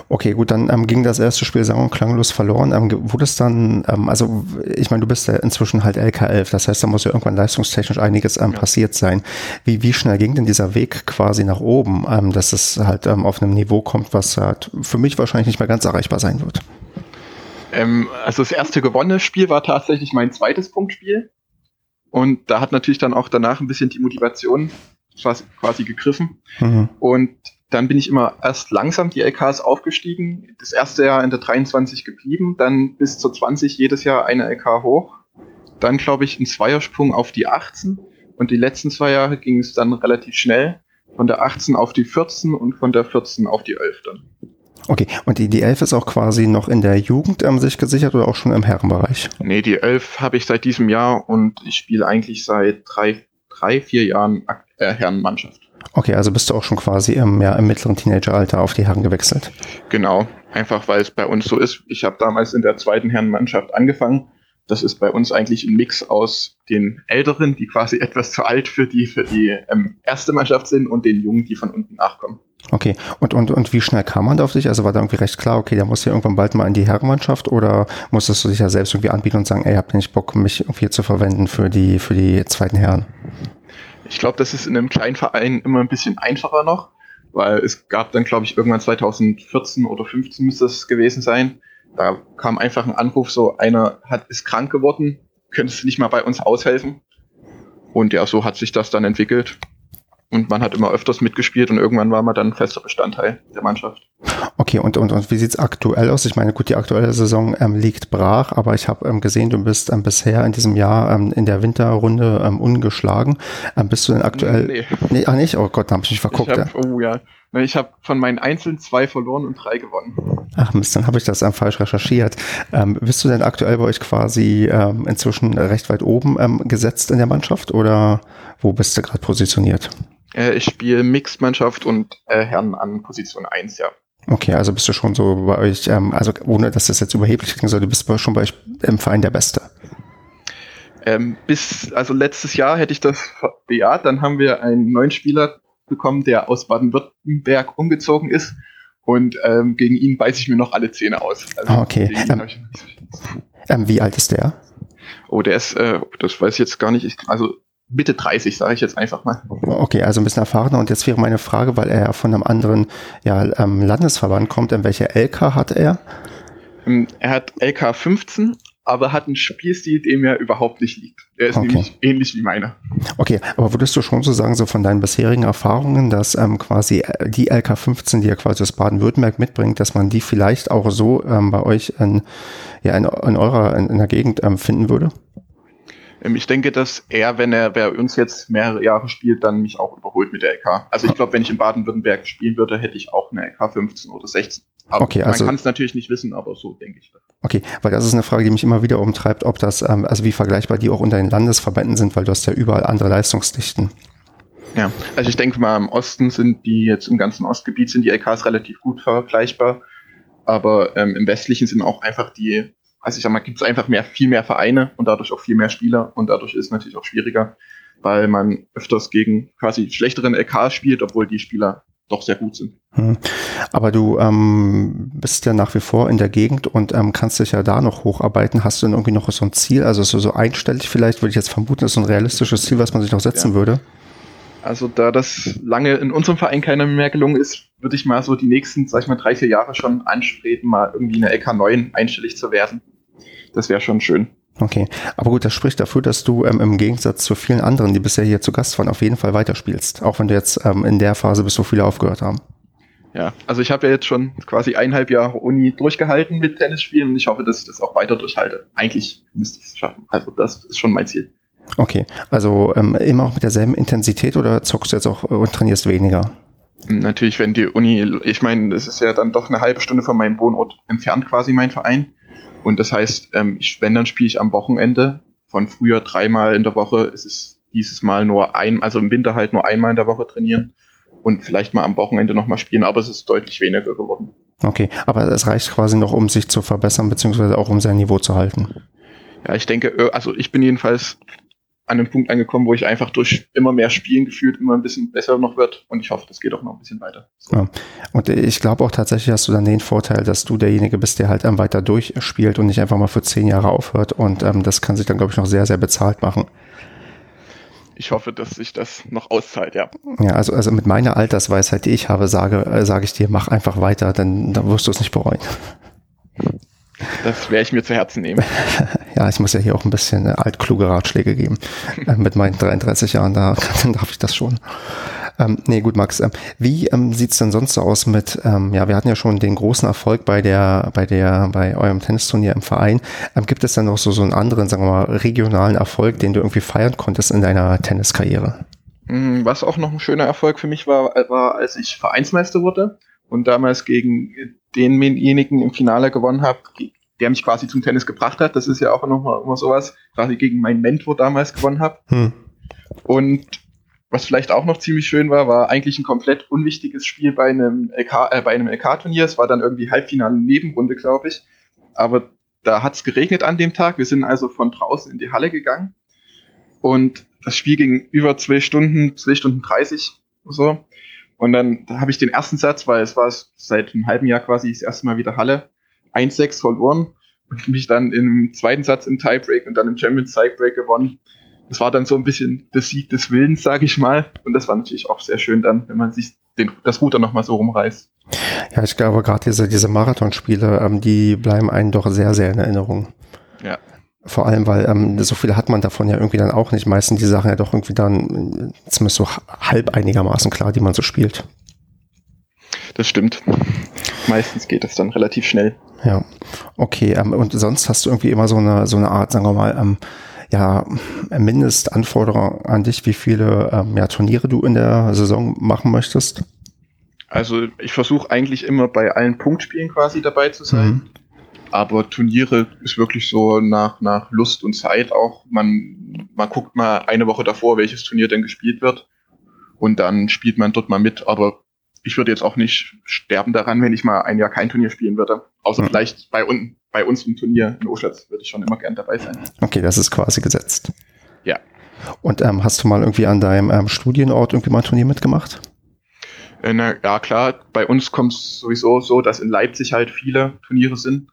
Okay, gut, dann ähm, ging das erste Spiel sang- und klanglos verloren. Ähm, wurde es dann, ähm, also ich meine, du bist ja inzwischen halt LK11, das heißt, da muss ja irgendwann leistungstechnisch einiges ähm, ja. passiert sein. Wie, wie schnell ging denn dieser Weg quasi nach oben, ähm, dass es halt ähm, auf einem Niveau kommt, was halt für mich wahrscheinlich nicht mehr ganz erreichbar sein wird? Ähm, also das erste gewonnene Spiel war tatsächlich mein zweites Punktspiel. Und da hat natürlich dann auch danach ein bisschen die Motivation quasi, quasi gegriffen. Mhm. Und dann bin ich immer erst langsam die LKs aufgestiegen. Das erste Jahr in der 23 geblieben, dann bis zur 20 jedes Jahr eine LK hoch. Dann glaube ich ein Zweiersprung auf die 18 und die letzten zwei Jahre ging es dann relativ schnell von der 18 auf die 14 und von der 14 auf die 11 dann. Okay, und die, die 11 ist auch quasi noch in der Jugend ähm, sich gesichert oder auch schon im Herrenbereich? Nee, die 11 habe ich seit diesem Jahr und ich spiele eigentlich seit drei, drei vier Jahren äh, Herrenmannschaft. Okay, also bist du auch schon quasi im, ja, im mittleren Teenageralter auf die Herren gewechselt. Genau, einfach weil es bei uns so ist. Ich habe damals in der zweiten Herrenmannschaft angefangen. Das ist bei uns eigentlich ein Mix aus den Älteren, die quasi etwas zu alt für die, für die ähm, erste Mannschaft sind, und den Jungen, die von unten nachkommen. Okay, und, und, und wie schnell kam man da auf dich? Also war da irgendwie recht klar, okay, da muss ja irgendwann bald mal in die Herrenmannschaft oder musstest du dich ja selbst irgendwie anbieten und sagen, ey, habt ihr nicht Bock, mich irgendwie zu verwenden für die, für die zweiten Herren? Ich glaube, das ist in einem kleinen Verein immer ein bisschen einfacher noch, weil es gab dann, glaube ich, irgendwann 2014 oder 15 müsste es gewesen sein. Da kam einfach ein Anruf, so einer hat, ist krank geworden, könntest du nicht mal bei uns aushelfen? Und ja, so hat sich das dann entwickelt. Und man hat immer öfters mitgespielt und irgendwann war man dann fester Bestandteil der Mannschaft. Okay, und, und, und wie sieht's aktuell aus? Ich meine, gut, die aktuelle Saison ähm, liegt brach, aber ich habe ähm, gesehen, du bist ähm, bisher in diesem Jahr ähm, in der Winterrunde ähm, ungeschlagen. Ähm, bist du denn aktuell? Nee. nee ach nicht? Oh Gott, da habe ich mich verguckt. Ich hab, oh ja. Ich habe von meinen Einzelnen zwei verloren und drei gewonnen. Ach Mist, dann habe ich das ähm, falsch recherchiert. Ähm, bist du denn aktuell bei euch quasi ähm, inzwischen recht weit oben ähm, gesetzt in der Mannschaft oder wo bist du gerade positioniert? Äh, ich spiele Mixed-Mannschaft und äh, Herren an Position 1, ja. Okay, also bist du schon so bei euch, ähm, also ohne dass das jetzt überheblich klingen soll, du bist schon bei euch im Verein der Beste. Ähm, bis, also letztes Jahr hätte ich das bejaht, dann haben wir einen neuen Spieler bekommen, der aus Baden-Württemberg umgezogen ist und ähm, gegen ihn beiße ich mir noch alle Zähne aus. Also okay. Ähm, ähm, wie alt ist der? Oh, der ist, äh, das weiß ich jetzt gar nicht, ich, also Mitte 30, sage ich jetzt einfach mal. Okay, also ein bisschen erfahrener. Und jetzt wäre meine Frage, weil er von einem anderen ja, ähm, Landesverband kommt, in welcher LK hat er? Ähm, er hat LK 15 aber hat einen Spielstil, dem mir überhaupt nicht liegt. Er ist Okay. nämlich ähnlich wie meiner. Okay, aber würdest du schon so sagen, so von deinen bisherigen Erfahrungen, dass ähm, quasi äh, die LK15, die ja quasi aus Baden-Württemberg mitbringt, dass man die vielleicht auch so ähm, bei euch in, ja, in, in eurer, in, in der Gegend ähm, finden würde? Ähm, Ich denke, dass er, wenn er bei uns jetzt mehrere Jahre spielt, dann mich auch überholt mit der LK. Also ich glaube, wenn ich in Baden-Württemberg spielen würde, hätte ich auch eine LK 15 oder 16. Aber Okay, also- man kann es natürlich nicht wissen, aber so denke ich. Okay, weil das ist eine Frage, die mich immer wieder umtreibt, ob das, ähm, also wie vergleichbar die auch unter den Landesverbänden sind, weil du hast ja überall andere Leistungsdichten. Ja, also ich denke mal, im Osten sind die jetzt im ganzen Ostgebiet sind die LKs relativ gut vergleichbar, aber ähm, im Westlichen sind auch einfach die, also ich sag mal, gibt es einfach mehr, viel mehr Vereine und dadurch auch viel mehr Spieler und dadurch ist es natürlich auch schwieriger, weil man öfters gegen quasi schlechteren LKs spielt, obwohl die Spieler doch sehr gut sind. Hm. Aber du ähm, bist ja nach wie vor in der Gegend und ähm, kannst dich ja da noch hocharbeiten. Hast du denn irgendwie noch so ein Ziel, also so, so einstellig vielleicht, würde ich jetzt vermuten, ist so ein realistisches Ziel, was man sich noch setzen Ja. würde? Also da das lange in unserem Verein keiner mehr gelungen ist, würde ich mal so die nächsten, sag ich mal, drei, vier Jahre schon anstreben, mal irgendwie eine LK 9 einstellig zu werden. Das wäre schon schön. Okay, aber gut, das spricht dafür, dass du ähm, im Gegensatz zu vielen anderen, die bisher hier zu Gast waren, auf jeden Fall weiterspielst. Auch wenn du jetzt ähm, in der Phase bis so viele aufgehört haben. Ja, also ich habe ja jetzt schon quasi eineinhalb Jahre Uni durchgehalten mit Tennisspielen und ich hoffe, dass ich das auch weiter durchhalte. Eigentlich müsste ich es schaffen. Also das ist schon mein Ziel. Okay, also ähm, immer auch mit derselben Intensität oder zockst du jetzt auch äh, und trainierst weniger? Natürlich, wenn die Uni, ich meine, das ist ja dann doch eine halbe Stunde von meinem Wohnort entfernt quasi mein Verein. Und das heißt, ähm, ich, wenn, dann spiele ich am Wochenende. Von früher dreimal in der Woche ist es dieses Mal nur ein, also im Winter halt nur einmal in der Woche trainieren und vielleicht mal am Wochenende nochmal spielen, aber es ist deutlich weniger geworden. Okay, aber es reicht quasi noch, um sich zu verbessern, beziehungsweise auch um sein Niveau zu halten. Ja, ich denke, äh, also ich bin jedenfalls an einem Punkt angekommen, wo ich einfach durch immer mehr Spielen gefühlt immer ein bisschen besser noch wird und ich hoffe, das geht auch noch ein bisschen weiter. So. Ja. Und ich glaube auch tatsächlich hast du dann den Vorteil, dass du derjenige bist, der halt ähm, weiter durchspielt und nicht einfach mal für zehn Jahre aufhört. Und ähm, das kann sich dann, glaube ich, noch sehr, sehr bezahlt machen. Ich hoffe, dass sich das noch auszahlt, ja. Ja, also, also mit meiner Altersweisheit, die ich habe, sage, äh, sage ich dir, mach einfach weiter, denn dann wirst du es nicht bereuen. Das werde ich mir zu Herzen nehmen. Ja, ich muss ja hier auch ein bisschen äh, altkluge Ratschläge geben. Äh, mit meinen 33 Jahren, da dann darf ich das schon. Ähm, nee, gut, Max. Ähm, wie ähm, sieht's denn sonst so aus mit, ähm, ja, wir hatten ja schon den großen Erfolg bei der, bei der, bei eurem Tennisturnier im Verein. Ähm, gibt es dann noch so, so einen anderen, sagen wir mal, regionalen Erfolg, den du irgendwie feiern konntest in deiner Tenniskarriere? Mm, Was auch noch ein schöner Erfolg für mich war, war, als ich Vereinsmeister wurde und damals gegen denjenigen im Finale gewonnen habe, der mich quasi zum Tennis gebracht hat. Das ist ja auch noch mal immer sowas, quasi gegen meinen Mentor damals gewonnen habe. Hm. Und was vielleicht auch noch ziemlich schön war, war eigentlich ein komplett unwichtiges Spiel bei einem LK, äh, bei einem LK-Turnier. Es war dann irgendwie Halbfinale Nebenrunde, glaube ich. Aber da hat es geregnet an dem Tag. Wir sind also von draußen in die Halle gegangen. Und das Spiel ging über zwei Stunden, zwei Stunden 30 so. Und dann da habe ich den ersten Satz, weil es war seit einem halben Jahr quasi das erste Mal wieder Halle, 1-6 verloren und mich dann im zweiten Satz im Tiebreak und dann im Champions Tiebreak gewonnen. Das war dann so ein bisschen der Sieg des Willens, sage ich mal. Und das war natürlich auch sehr schön dann, wenn man sich den, das Ruder nochmal so rumreißt. Ja, ich glaube, gerade diese, diese Marathonspiele, ähm, die bleiben einen doch sehr, sehr in Erinnerung. Ja. Vor allem, weil ähm, so viel hat man davon ja irgendwie dann auch nicht. Meistens die Sachen ja doch irgendwie dann äh, zumindest so halb einigermaßen klar, die man so spielt. Das stimmt. Meistens geht das dann relativ schnell. Ja, okay. Ähm, und sonst hast du irgendwie immer so eine so eine Art, sagen wir mal, ähm, ja, Mindestanforderung an dich, wie viele ähm, ja, Turniere du in der Saison machen möchtest? Also ich versuche eigentlich immer bei allen Punktspielen quasi dabei zu sein. Mhm. Aber Turniere ist wirklich so nach, nach Lust und Zeit auch. Man, man guckt mal eine Woche davor, welches Turnier denn gespielt wird. Und dann spielt man dort mal mit. Aber ich würde jetzt auch nicht sterben daran, wenn ich mal ein Jahr kein Turnier spielen würde. Außer Mhm. vielleicht bei, un, bei uns im Turnier in Oschatz würde ich schon immer gern dabei sein. Okay, das ist quasi gesetzt. Ja. Und ähm, hast du mal irgendwie an deinem ähm, Studienort irgendwie mal ein Turnier mitgemacht? Äh, na, ja, klar, bei uns kommt es sowieso so, dass in Leipzig halt viele Turniere sind.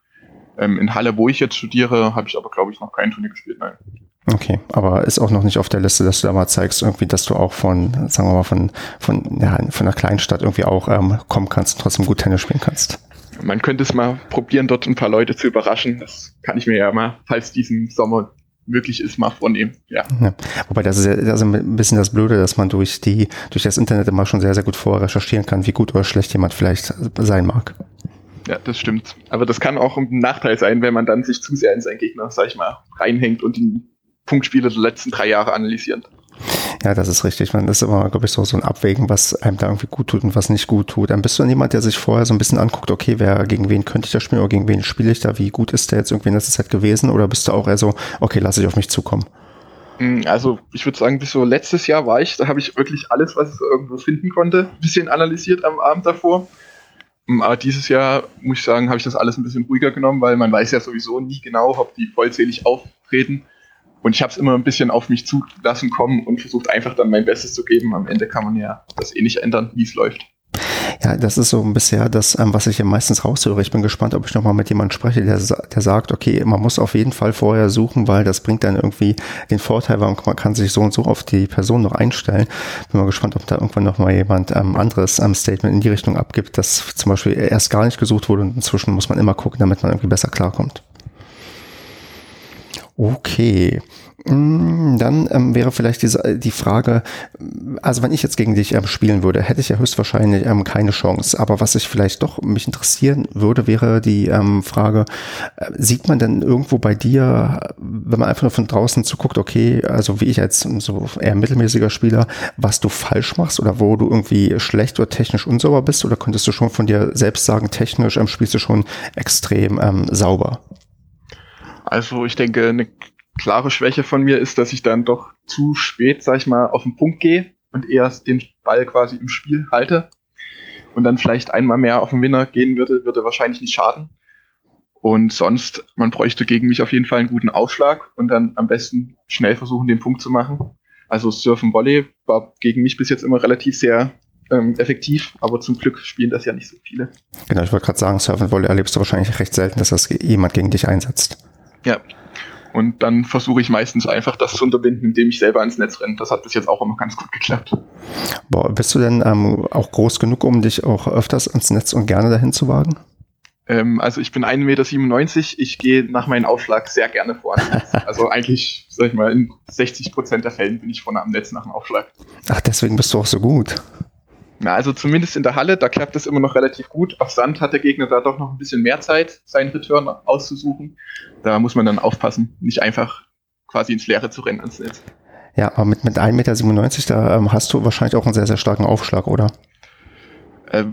Ähm, in Halle, wo ich jetzt studiere, habe ich aber, glaube ich, noch kein Turnier gespielt. Nein. Okay, aber ist auch noch nicht auf der Liste, dass du da mal zeigst, irgendwie, dass du auch von, sagen wir mal, von, von, ja, von einer Kleinstadt irgendwie auch ähm, kommen kannst und trotzdem gut Tennis spielen kannst. Man könnte es mal probieren, dort ein paar Leute zu überraschen. Das kann ich mir ja mal, falls diesen Sommer möglich ist, mal vornehmen. Ja. ja. Wobei das ist ja also ein bisschen das Blöde, dass man durch die, durch das Internet immer schon sehr, sehr gut vorher recherchieren kann, wie gut oder schlecht jemand vielleicht sein mag. Ja, das stimmt. Aber das kann auch ein Nachteil sein, wenn man dann sich zu sehr in seinen Gegner, sag ich mal, reinhängt und die Punktspiele der letzten drei Jahre analysiert. Ja, das ist richtig. Man ist immer, glaube ich, so, so ein Abwägen, was einem da irgendwie gut tut und was nicht gut tut. Dann bist du jemand, der sich vorher so ein bisschen anguckt, okay, wer, gegen wen könnte ich da spielen oder gegen wen spiele ich da? Wie gut ist der jetzt irgendwie in letzter Zeit gewesen? Oder bist du auch eher so, okay, lass ich auf mich zukommen? Hm, also, ich würde sagen, bis so letztes Jahr war ich, da habe ich wirklich alles, was ich irgendwo finden konnte, ein bisschen analysiert am Abend davor. Hm, aber dieses Jahr, muss ich sagen, habe ich das alles ein bisschen ruhiger genommen, weil man weiß ja sowieso nie genau, ob die vollzählig auftreten. Und ich habe es immer ein bisschen auf mich zulassen kommen und versucht einfach dann mein Bestes zu geben. Am Ende kann man ja das eh nicht ändern, wie es läuft. Ja, das ist so bisher das, ähm, was ich ja meistens raushöre. Ich bin gespannt, ob ich nochmal mit jemandem spreche, der, der sagt, okay, man muss auf jeden Fall vorher suchen, weil das bringt dann irgendwie den Vorteil, weil man kann sich so und so auf die Person noch einstellen. Bin mal gespannt, ob da irgendwann nochmal jemand ähm, anderes ähm, Statement in die Richtung abgibt, das zum Beispiel erst gar nicht gesucht wurde und inzwischen muss man immer gucken, damit man irgendwie besser klarkommt. Okay. Mm, dann ähm, wäre vielleicht diese, äh, die Frage, also wenn ich jetzt gegen dich ähm, spielen würde, hätte ich ja höchstwahrscheinlich ähm, keine Chance. Aber was ich vielleicht doch mich interessieren würde, wäre die ähm, Frage, äh, sieht man denn irgendwo bei dir, wenn man einfach nur von draußen zuguckt, okay, also wie ich als so eher mittelmäßiger Spieler, was du falsch machst oder wo du irgendwie schlecht oder technisch unsauber bist? Oder könntest du schon von dir selbst sagen, technisch ähm, spielst du schon extrem ähm, sauber? Also ich denke, eine klare Schwäche von mir ist, dass ich dann doch zu spät, sag ich mal, auf den Punkt gehe und erst den Ball quasi im Spiel halte und dann vielleicht einmal mehr auf den Winner gehen würde, würde wahrscheinlich nicht schaden. Und sonst, man bräuchte gegen mich auf jeden Fall einen guten Aufschlag und dann am besten schnell versuchen, den Punkt zu machen. Also Surfen Volley war gegen mich bis jetzt immer relativ sehr ähm, effektiv, aber zum Glück spielen das ja nicht so viele. Genau, ich wollte gerade sagen, Surfen Volley erlebst du wahrscheinlich recht selten, dass das jemand gegen dich einsetzt. Ja. Und dann versuche ich meistens einfach das zu unterbinden, indem ich selber ins Netz renne. Das hat bis jetzt auch immer ganz gut geklappt. Boah, bist du denn ähm, auch groß genug, um dich auch öfters ins Netz und gerne dahin zu wagen? Ähm, also ich bin 1,97 Meter, ich gehe nach meinem Aufschlag sehr gerne vor. Also eigentlich, sag ich mal, in 60 Prozent der Fällen bin ich vorne am Netz nach dem Aufschlag. Ach, deswegen bist du auch so gut. Na, also zumindest in der Halle, da klappt es immer noch relativ gut. Auf Sand hat der Gegner da doch noch ein bisschen mehr Zeit, seinen Return auszusuchen. Da muss man dann aufpassen, nicht einfach quasi ins Leere zu rennen ans Netz. Ja, aber mit, mit 1,97 Meter, da ähm, hast du wahrscheinlich auch einen sehr, sehr starken Aufschlag, oder? Ähm,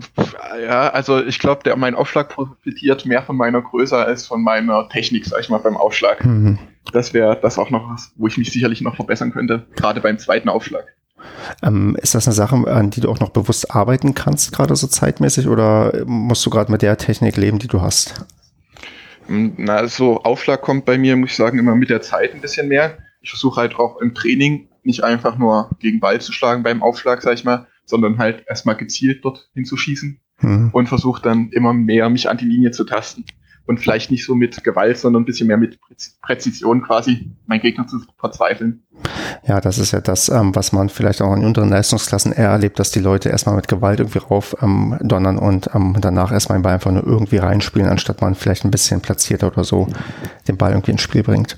ja, also ich glaube, mein Aufschlag profitiert mehr von meiner Größe als von meiner Technik, sag ich mal, beim Aufschlag. Mhm. Das wäre das auch noch was, wo ich mich sicherlich noch verbessern könnte, gerade beim zweiten Aufschlag. Ähm, ist das eine Sache, an die du auch noch bewusst arbeiten kannst, gerade so zeitmäßig, oder musst du gerade mit der Technik leben, die du hast? Ähm, na, so Aufschlag kommt bei mir, muss ich sagen, immer mit der Zeit ein bisschen mehr. Ich versuche halt auch im Training nicht einfach nur gegen Ball zu schlagen beim Aufschlag, sag ich mal, sondern halt erstmal gezielt dort hinzuschießen hm. und versuche dann immer mehr mich an die Linie zu tasten und vielleicht nicht so mit Gewalt, sondern ein bisschen mehr mit Präzision quasi meinen Gegner zu verzweifeln. Ja, das ist ja das, ähm, was man vielleicht auch in unteren Leistungsklassen eher erlebt, dass die Leute erstmal mit Gewalt irgendwie rauf ähm, donnern und ähm, danach erstmal den Ball einfach nur irgendwie reinspielen, anstatt man vielleicht ein bisschen platziert oder so den Ball irgendwie ins Spiel bringt.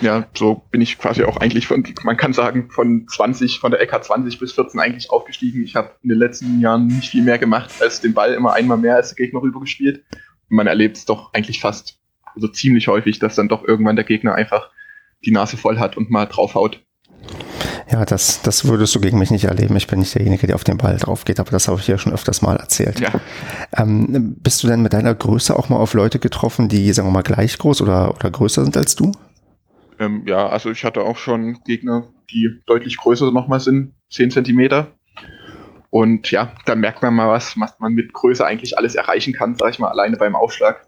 Ja, so bin ich quasi auch eigentlich von, man kann sagen, von 20, von der LK 20 bis 14 eigentlich aufgestiegen. Ich habe in den letzten Jahren nicht viel mehr gemacht, als den Ball immer einmal mehr als der Gegner rübergespielt man erlebt es doch eigentlich fast so also ziemlich häufig, dass dann doch irgendwann der Gegner einfach die Nase voll hat und mal draufhaut. Ja, das, das würdest du gegen mich nicht erleben. Ich bin nicht derjenige, der auf den Ball drauf geht, aber das habe ich ja schon öfters mal erzählt. Ja. Ähm, bist du denn mit deiner Größe auch mal auf Leute getroffen, die, sagen wir mal, gleich groß oder, oder größer sind als du? Ähm, ja, also ich hatte auch schon Gegner, die deutlich größer nochmal sind, 10 Zentimeter. Und ja, da merkt man mal was, was man mit Größe eigentlich alles erreichen kann, sag ich mal, alleine beim Aufschlag.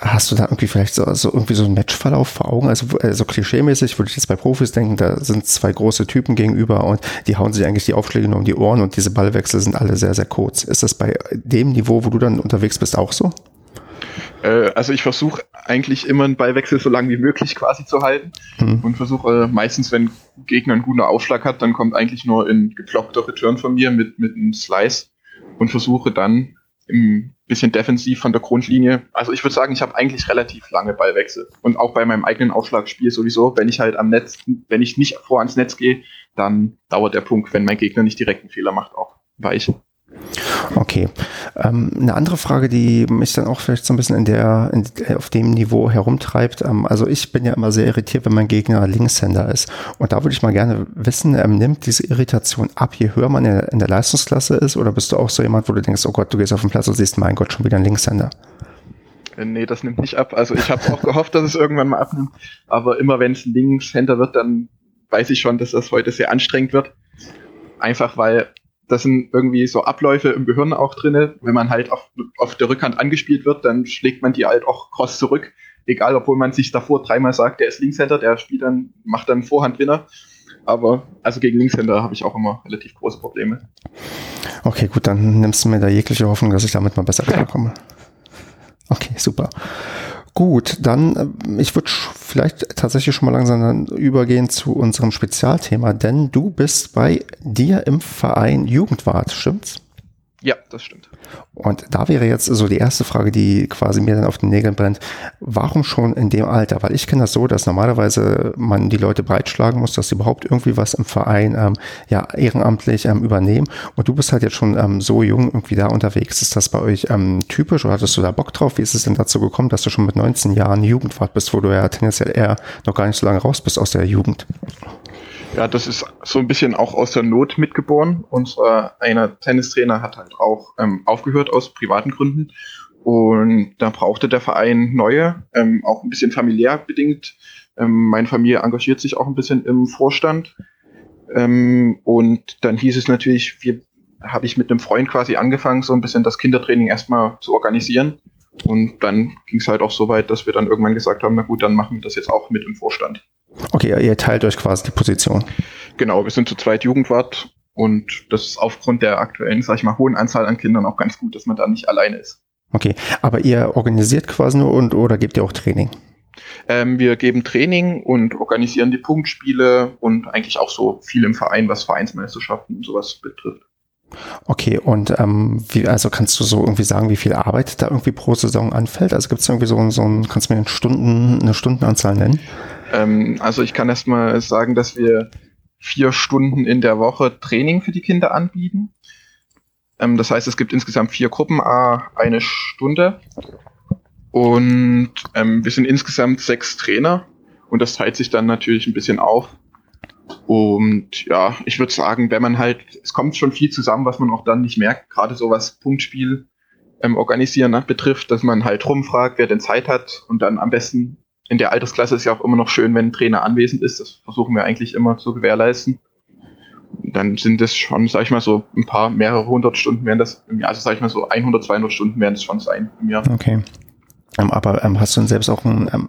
Hast du da irgendwie vielleicht so, so irgendwie so einen Matchverlauf vor Augen? Also äh, so klischeemäßig würde ich jetzt bei Profis denken, da sind zwei große Typen gegenüber und die hauen sich eigentlich die Aufschläge nur um die Ohren und diese Ballwechsel sind alle sehr, sehr kurz. Ist das bei dem Niveau, wo du dann unterwegs bist, auch so? Äh, also ich versuche eigentlich immer einen Ballwechsel so lange wie möglich quasi zu halten mhm. und versuche äh, meistens, wenn Gegner einen guten Aufschlag hat, dann kommt eigentlich nur ein geblockter Return von mir mit, mit einem Slice und versuche dann ein bisschen defensiv von der Grundlinie. Also ich würde sagen, ich habe eigentlich relativ lange Ballwechsel. Und auch bei meinem eigenen Aufschlagspiel sowieso, wenn ich halt am Netz, wenn ich nicht vor ans Netz gehe, dann dauert der Punkt, wenn mein Gegner nicht direkt einen Fehler macht, auch weich. Okay. Ähm, eine andere Frage, die mich dann auch vielleicht so ein bisschen in der, in, auf dem Niveau herumtreibt. Ähm, also ich bin ja immer sehr irritiert, wenn mein Gegner Linkshänder ist. Und da würde ich mal gerne wissen, ähm, nimmt diese Irritation ab, je höher man in der, in der, Leistungsklasse ist? Oder bist du auch so jemand, wo du denkst, oh Gott, du gehst auf den Platz und siehst, mein Gott, schon wieder ein Linkshänder? Äh, nee, das nimmt nicht ab. Also ich habe auch gehofft, dass es irgendwann mal abnimmt. Aber immer wenn es ein Linkshänder wird, dann weiß ich schon, dass das heute sehr anstrengend wird. Einfach weil das sind irgendwie so Abläufe im Gehirn auch drinne. Wenn man halt auf, auf der Rückhand angespielt wird, dann schlägt man die halt auch cross zurück. Egal, obwohl man sich davor dreimal sagt, der ist Linkshänder, der spielt dann, macht dann Vorhandwinner. Aber also gegen Linkshänder habe ich auch immer relativ große Probleme. Okay, gut, dann nimmst du mir da jegliche Hoffnung, dass ich damit mal besser klarkomme. Okay, super. Gut, dann, äh, ich würde vielleicht tatsächlich schon mal langsam dann übergehen zu unserem Spezialthema, denn du bist bei dir im Verein Jugendwart, stimmt's? Ja, das stimmt. Und da wäre jetzt so die erste Frage, die quasi mir dann auf den Nägeln brennt. Warum schon in dem Alter? Weil ich kenne das so, dass normalerweise man die Leute breitschlagen muss, dass sie überhaupt irgendwie was im Verein ähm, ja ehrenamtlich ähm, übernehmen. Und du bist halt jetzt schon ähm, so jung irgendwie da unterwegs. Ist das bei euch ähm, typisch oder hattest du da Bock drauf? Wie ist es denn dazu gekommen, dass du schon mit 19 Jahren Jugendwart bist, wo du ja tendenziell eher noch gar nicht so lange raus bist aus der Jugend? Ja, das ist so ein bisschen auch aus der Not mitgeboren. Unser einer Tennistrainer hat halt auch ähm, aufgehört aus privaten Gründen. Und da brauchte der Verein neue, ähm, auch ein bisschen familiär bedingt. Ähm, meine Familie engagiert sich auch ein bisschen im Vorstand. Ähm, und dann hieß es natürlich, wir habe ich mit einem Freund quasi angefangen, so ein bisschen das Kindertraining erstmal zu organisieren. Und dann ging es halt auch so weit, dass wir dann irgendwann gesagt haben, na gut, dann machen wir das jetzt auch mit im Vorstand. Okay, ihr teilt euch quasi die Position. Genau, wir sind zu zweit Jugendwart und das ist aufgrund der aktuellen, sag ich mal, hohen Anzahl an Kindern auch ganz gut, dass man da nicht alleine ist. Okay, aber ihr organisiert quasi nur und oder gebt ihr auch Training? Ähm, wir geben Training und organisieren die Punktspiele und eigentlich auch so viel im Verein, was Vereinsmeisterschaften und sowas betrifft. Okay, und ähm, wie, also kannst du so irgendwie sagen, wie viel Arbeit da irgendwie pro Saison anfällt? Also gibt es irgendwie so, so ein, kannst du mir eine, Stunden, eine Stundenanzahl nennen? Ähm, also ich kann erstmal sagen, dass wir vier Stunden in der Woche Training für die Kinder anbieten. Ähm, das heißt, es gibt insgesamt vier Gruppen, a eine Stunde. Und ähm, wir sind insgesamt sechs Trainer und das teilt sich dann natürlich ein bisschen auf. Und ja, ich würde sagen, wenn man halt, es kommt schon viel zusammen, was man auch dann nicht merkt, gerade so was Punktspiel ähm, organisieren ne, betrifft, dass man halt rumfragt, wer denn Zeit hat und dann am besten in der Altersklasse ist ja auch immer noch schön, wenn ein Trainer anwesend ist. Das versuchen wir eigentlich immer zu gewährleisten. Dann sind es schon, sag ich mal, so ein paar, mehrere hundert Stunden werden das im Jahr, also sag ich mal so 100, 200 Stunden werden es schon sein im Jahr. Okay. Ähm, aber ähm, hast du denn selbst auch einen, ähm,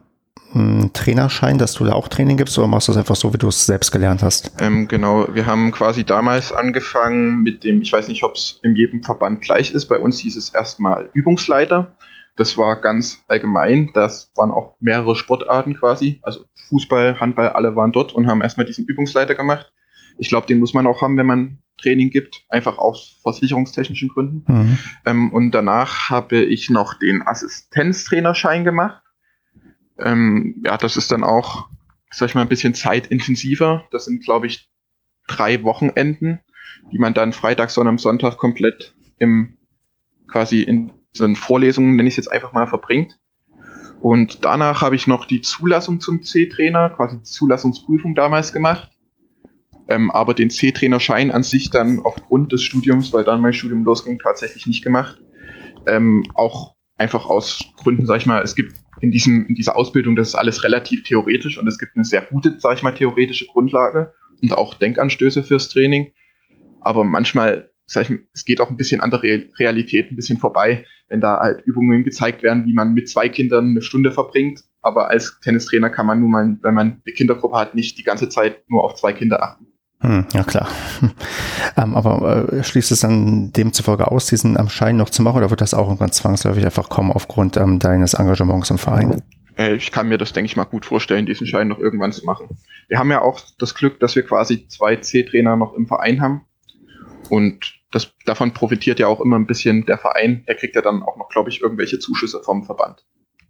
einen, Trainerschein, dass du da auch Training gibst oder machst du das einfach so, wie du es selbst gelernt hast? Ähm, genau, wir haben quasi damals angefangen mit dem, ich weiß nicht, ob es in jedem Verband gleich ist, bei uns hieß es erstmal Übungsleiter. Das war ganz allgemein. Das waren auch mehrere Sportarten quasi. Also Fußball, Handball, alle waren dort und haben erstmal diesen Übungsleiter gemacht. Ich glaube, den muss man auch haben, wenn man Training gibt, einfach aus versicherungstechnischen Gründen. Mhm. Ähm, und danach habe ich noch den Assistenztrainerschein gemacht. Ähm, ja, das ist dann auch, sag ich mal, ein bisschen zeitintensiver. Das sind, glaube ich, drei Wochenenden, die man dann Freitag, Sonntag, Sonntag komplett im quasi in so Vorlesungen, nenne ich es jetzt einfach mal, verbringt. Und danach habe ich noch die Zulassung zum C-Trainer, quasi die Zulassungsprüfung damals gemacht. Ähm, aber den C-Trainerschein an sich dann aufgrund des Studiums, weil dann mein Studium losging, tatsächlich nicht gemacht. Ähm, auch einfach aus Gründen, sag ich mal, es gibt in, diesem, in dieser Ausbildung, das ist alles relativ theoretisch und es gibt eine sehr gute, sag ich mal, theoretische Grundlage und auch Denkanstöße fürs Training. Aber manchmal sag ich, es geht auch ein bisschen an der Realität ein bisschen vorbei, wenn da halt Übungen gezeigt werden, wie man mit zwei Kindern eine Stunde verbringt. Aber als Tennistrainer kann man nun mal, wenn man eine Kindergruppe hat, nicht die ganze Zeit nur auf zwei Kinder achten. Hm, ja klar. ähm, aber äh, schließt es dann demzufolge aus, diesen am Schein noch zu machen, oder wird das auch irgendwann zwangsläufig einfach kommen aufgrund ähm, deines Engagements im Verein? Äh, ich kann mir das, denke ich mal, gut vorstellen, diesen Schein noch irgendwann zu machen. Wir haben ja auch das Glück, dass wir quasi zwei C-Trainer noch im Verein haben. Und das, davon profitiert ja auch immer ein bisschen der Verein. Der kriegt ja dann auch noch, glaube ich, irgendwelche Zuschüsse vom Verband.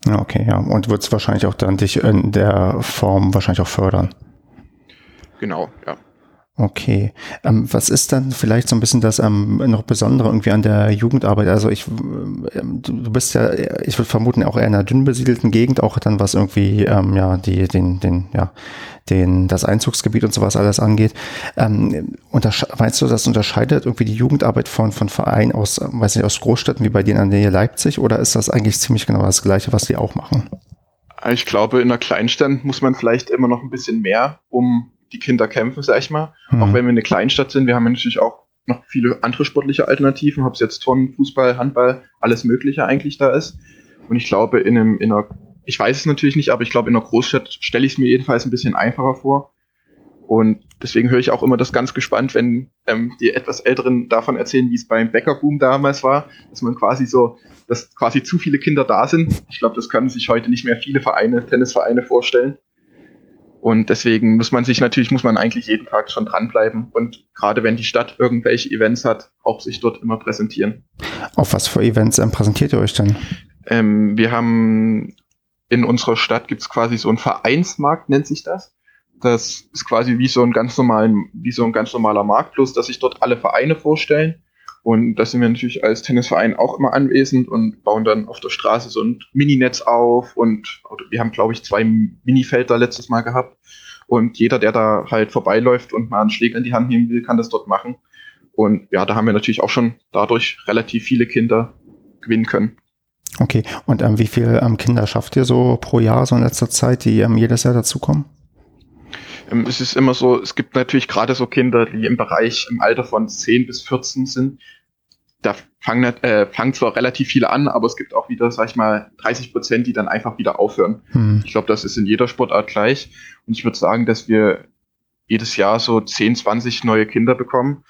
Ja, okay, ja. Und wird es wahrscheinlich auch dann dich in der Form wahrscheinlich auch fördern. Genau, ja. Okay. Ähm, was ist dann vielleicht so ein bisschen das ähm, noch Besondere irgendwie an der Jugendarbeit? Also ich, ähm, du bist ja, ich würde vermuten, auch eher in einer dünn besiedelten Gegend, auch dann was irgendwie, ähm, ja, die, den, den, ja, den, das Einzugsgebiet und sowas alles angeht. Ähm, meinst du, das unterscheidet irgendwie die Jugendarbeit von, von Vereinen aus, weiß nicht, aus Großstädten wie bei denen an der Nähe Leipzig oder ist das eigentlich ziemlich genau das Gleiche, was die auch machen? Ich glaube, in einer Kleinstadt muss man vielleicht immer noch ein bisschen mehr, um die Kinder kämpfen, sag ich mal. Mhm. Auch wenn wir eine Kleinstadt sind, wir haben natürlich auch noch viele andere sportliche Alternativen, ob es jetzt Tonnen, Fußball, Handball, alles Mögliche eigentlich da ist. Und ich glaube, in, einem, in einer, ich weiß es natürlich nicht, aber ich glaube, in einer Großstadt stelle ich es mir jedenfalls ein bisschen einfacher vor. Und deswegen höre ich auch immer das ganz gespannt, wenn ähm, die etwas Älteren davon erzählen, wie es beim Bäckerboom damals war, dass man quasi so, dass quasi zu viele Kinder da sind. Ich glaube, das können sich heute nicht mehr viele Vereine, Tennisvereine vorstellen. Und deswegen muss man sich natürlich, muss man eigentlich jeden Tag schon dranbleiben und gerade wenn die Stadt irgendwelche Events hat, auch sich dort immer präsentieren. Auf was für Events ähm, präsentiert ihr euch denn? Ähm, wir haben in unserer Stadt gibt es quasi so einen Vereinsmarkt, nennt sich das. Das ist quasi wie so ein ganz normalen, wie so ein ganz normaler Markt, bloß dass sich dort alle Vereine vorstellen und da sind wir natürlich als Tennisverein auch immer anwesend und bauen dann auf der Straße so ein Mininetz auf und wir haben, glaube ich, zwei Minifelder letztes Mal gehabt. Und jeder, der da halt vorbeiläuft und mal einen Schläger in die Hand nehmen will, kann das dort machen. Und ja, da haben wir natürlich auch schon dadurch relativ viele Kinder gewinnen können. Okay, und ähm, wie viele ähm, Kinder schafft ihr so pro Jahr, so in letzter Zeit, die ähm, jedes Jahr dazukommen? Ähm, es ist immer so, es gibt natürlich gerade so Kinder, die im Bereich im Alter von 10 bis 14 sind. Da fangen, äh, fangen zwar relativ viele an, aber es gibt auch wieder, sag ich mal, 30 Prozent, die dann einfach wieder aufhören. Hm. Ich glaube, das ist in jeder Sportart gleich. Und ich würde sagen, dass wir jedes Jahr so 10, 20 neue Kinder bekommen.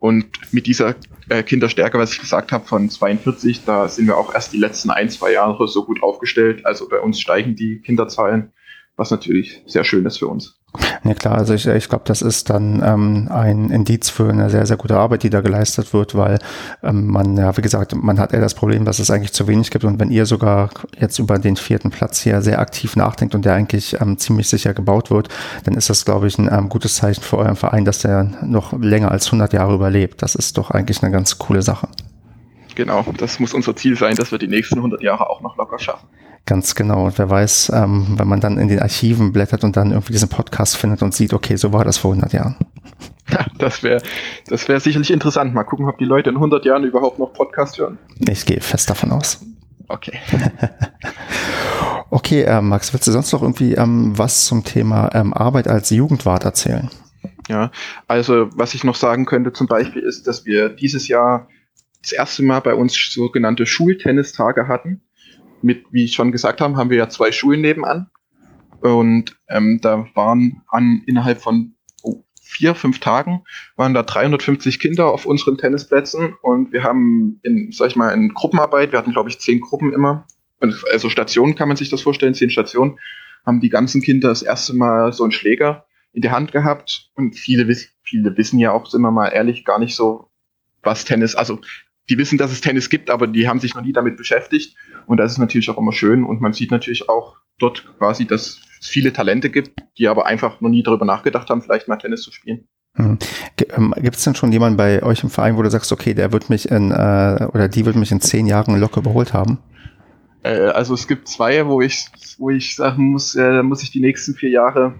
Und mit dieser äh, Kinderstärke, was ich gesagt habe, von 42, da sind wir auch erst die letzten ein, zwei Jahre so gut aufgestellt. Also bei uns steigen die Kinderzahlen, was natürlich sehr schön ist für uns. Ja klar, also ich, ich glaube, das ist dann ähm, ein Indiz für eine sehr, sehr gute Arbeit, die da geleistet wird, weil ähm, man, ja, wie gesagt, man hat eher das Problem, dass es eigentlich zu wenig gibt und wenn ihr sogar jetzt über den vierten Platz hier sehr aktiv nachdenkt und der eigentlich ähm, ziemlich sicher gebaut wird, dann ist das, glaube ich, ein ähm, gutes Zeichen für euren Verein, dass der noch länger als 100 Jahre überlebt. Das ist doch eigentlich eine ganz coole Sache. Genau, das muss unser Ziel sein, dass wir die nächsten 100 Jahre auch noch locker schaffen. Ganz genau. Und wer weiß, ähm, wenn man dann in den Archiven blättert und dann irgendwie diesen Podcast findet und sieht, okay, so war das vor 100 Jahren. Ja, das wäre das wär sicherlich interessant. Mal gucken, ob die Leute in 100 Jahren überhaupt noch Podcast hören. Ich gehe fest davon aus. Okay. okay, äh, Max, willst du sonst noch irgendwie ähm, was zum Thema ähm, Arbeit als Jugendwart erzählen? Ja, also was ich noch sagen könnte zum Beispiel ist, dass wir dieses Jahr das erste Mal bei uns sogenannte Schultennistage hatten mit, wie ich schon gesagt habe, haben wir ja zwei Schulen nebenan. Und ähm, da waren an innerhalb von oh, vier, fünf Tagen waren da 350 Kinder auf unseren Tennisplätzen und wir haben in, sag ich mal, in Gruppenarbeit, wir hatten glaube ich zehn Gruppen immer, also Stationen kann man sich das vorstellen, zehn Stationen, haben die ganzen Kinder das erste Mal so einen Schläger in die Hand gehabt und viele, viele wissen ja auch, sind wir mal ehrlich, gar nicht so, was Tennis, also die wissen, dass es Tennis gibt, aber die haben sich noch nie damit beschäftigt. Und das ist natürlich auch immer schön. Und man sieht natürlich auch dort quasi, dass es viele Talente gibt, die aber einfach noch nie darüber nachgedacht haben, vielleicht mal Tennis zu spielen. Hm. Ähm, gibt es denn schon jemanden bei euch im Verein, wo du sagst, okay, der wird mich in, äh, oder die wird mich in zehn Jahren locker überholt haben? Äh, also es gibt zwei, wo ich, wo ich sagen muss, äh, muss ich die nächsten vier Jahre,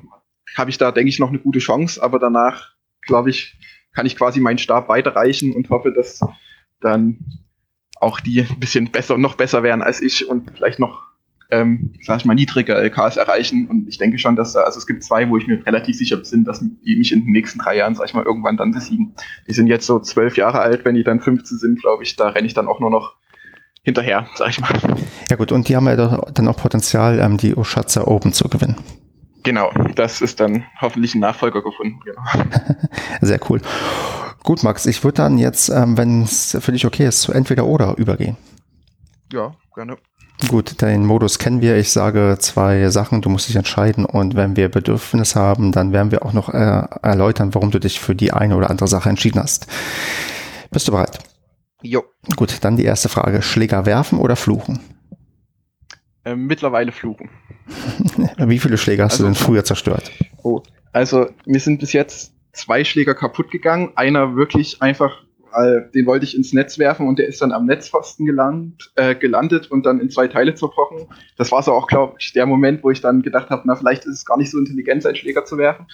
habe ich da, denke ich, noch eine gute Chance, aber danach, glaube ich, kann ich quasi meinen Stab weiterreichen und hoffe, dass dann auch die ein bisschen besser, noch besser werden als ich und vielleicht noch, ähm, sag ich mal, niedrige LKs erreichen. Und ich denke schon, dass da, also es gibt zwei, wo ich mir relativ sicher bin, dass die mich in den nächsten drei Jahren, sag ich mal, irgendwann dann besiegen. Die sind jetzt so zwölf Jahre alt, wenn die dann 15 sind, glaube ich, da renne ich dann auch nur noch hinterher, sag ich mal. Ja gut, und die haben ja dann auch Potenzial, ähm, die Oschatza Open zu gewinnen. Genau, das ist dann hoffentlich ein Nachfolger gefunden. Genau. Sehr cool. Gut, Max, ich würde dann jetzt, ähm, wenn es für dich okay ist, zu entweder oder übergehen. Ja, gerne. Gut, den Modus kennen wir. Ich sage zwei Sachen, du musst dich entscheiden und wenn wir Bedürfnis haben, dann werden wir auch noch äh, erläutern, warum du dich für die eine oder andere Sache entschieden hast. Bist du bereit? Jo. Gut, dann die erste Frage. Schläger werfen oder fluchen? Ähm, mittlerweile fluchen. Wie viele Schläger hast Also- du denn früher zerstört? Oh. Also, mir sind bis jetzt zwei Schläger kaputt gegangen. Einer wirklich einfach, äh, den wollte ich ins Netz werfen und der ist dann am Netzpfosten gelandet, äh, gelandet und dann in zwei Teile zerbrochen. Das war so auch, glaube ich, der Moment, wo ich dann gedacht habe, na, vielleicht ist es gar nicht so intelligent, seinen Schläger zu werfen.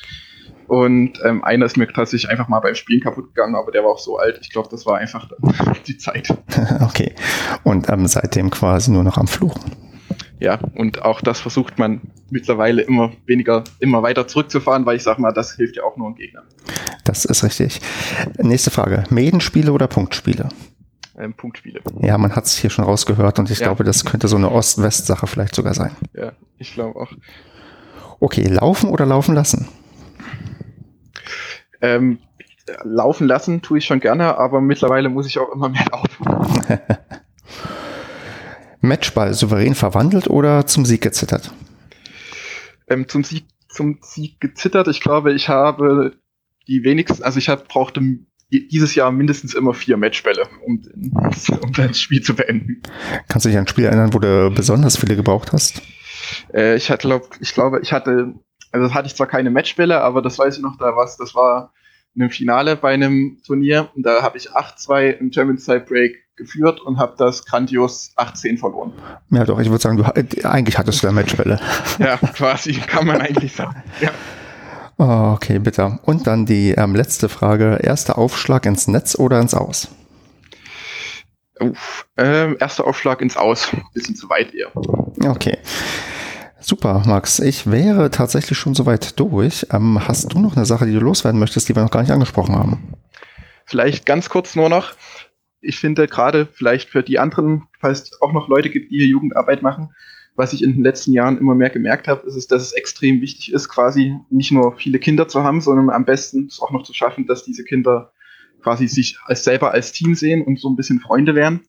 Und ähm, einer ist mir tatsächlich einfach mal beim Spielen kaputt gegangen, aber der war auch so alt. Ich glaube, das war einfach die Zeit. okay. Und ähm, seitdem quasi nur noch am Fluchen. Ja, und auch das versucht man mittlerweile immer weniger, immer weiter zurückzufahren, weil ich sag mal, das hilft ja auch nur einem Gegner. Das ist richtig. Nächste Frage. Medenspiele oder Punktspiele? Ähm, Punktspiele. Ja, man hat es hier schon rausgehört und ich Ja. glaube, das könnte so eine Ost-West-Sache vielleicht sogar sein. Ja, ich glaube auch. Okay, laufen oder laufen lassen? Ähm, laufen lassen tue ich schon gerne, aber mittlerweile muss ich auch immer mehr laufen. Matchball souverän verwandelt oder zum Sieg gezittert? Ähm, zum Sieg, zum Sieg gezittert. Ich glaube, ich habe die wenigsten, also ich hab, brauchte dieses Jahr mindestens immer vier Matchbälle, um, um das Spiel zu beenden. Kannst du dich an ein Spiel erinnern, wo du besonders viele gebraucht hast? Äh, ich hatte, glaub, ich glaube, ich hatte, also hatte ich zwar keine Matchbälle, aber das weiß ich noch, da was, das war einem Finale bei einem Turnier und da habe ich 8-2 im German Side Break geführt und habe das grandios 8-10 verloren. Ja, doch, ich würde sagen, du, eigentlich hattest du ja Matchbälle. Ja, quasi, kann man eigentlich sagen. Ja. Oh, okay, bitte. Und dann die ähm, letzte Frage. Erster Aufschlag ins Netz oder ins Aus? Uff, ähm, erster Aufschlag ins Aus. Bisschen zu weit eher. Okay. Super, Max. Ich wäre tatsächlich schon soweit durch. Ähm, hast du noch eine Sache, die du loswerden möchtest, die wir noch gar nicht angesprochen haben? Vielleicht ganz kurz nur noch. Ich finde gerade vielleicht für die anderen, falls es auch noch Leute gibt, die hier Jugendarbeit machen, was ich in den letzten Jahren immer mehr gemerkt habe, ist dass es extrem wichtig ist, quasi nicht nur viele Kinder zu haben, sondern am besten es auch noch zu schaffen, dass diese Kinder quasi sich als selber als Team sehen und so ein bisschen Freunde werden.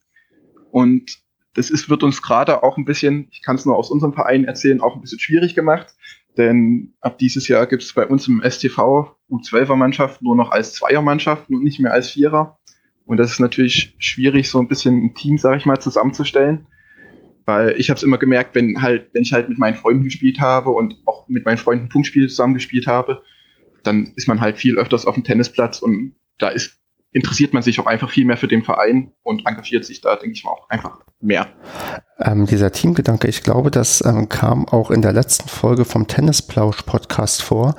Und das ist, wird uns gerade auch ein bisschen, ich kann es nur aus unserem Verein erzählen, auch ein bisschen schwierig gemacht. Denn ab dieses Jahr gibt es bei uns im STV U12er-Mannschaft nur noch als Zweiermannschaften und nicht mehr als Vierer. Und das ist natürlich schwierig, so ein bisschen ein Team, sag ich mal, zusammenzustellen. Weil ich habe es immer gemerkt, wenn halt, wenn ich halt mit meinen Freunden gespielt habe und auch mit meinen Freunden Punktspiele zusammen gespielt habe, dann ist man halt viel öfters auf dem Tennisplatz und da ist, interessiert man sich auch einfach viel mehr für den Verein und engagiert sich da, denke ich mal, auch einfach mehr. Ähm, dieser Teamgedanke, ich glaube, das ähm, kam auch in der letzten Folge vom Tennisplausch-Podcast vor.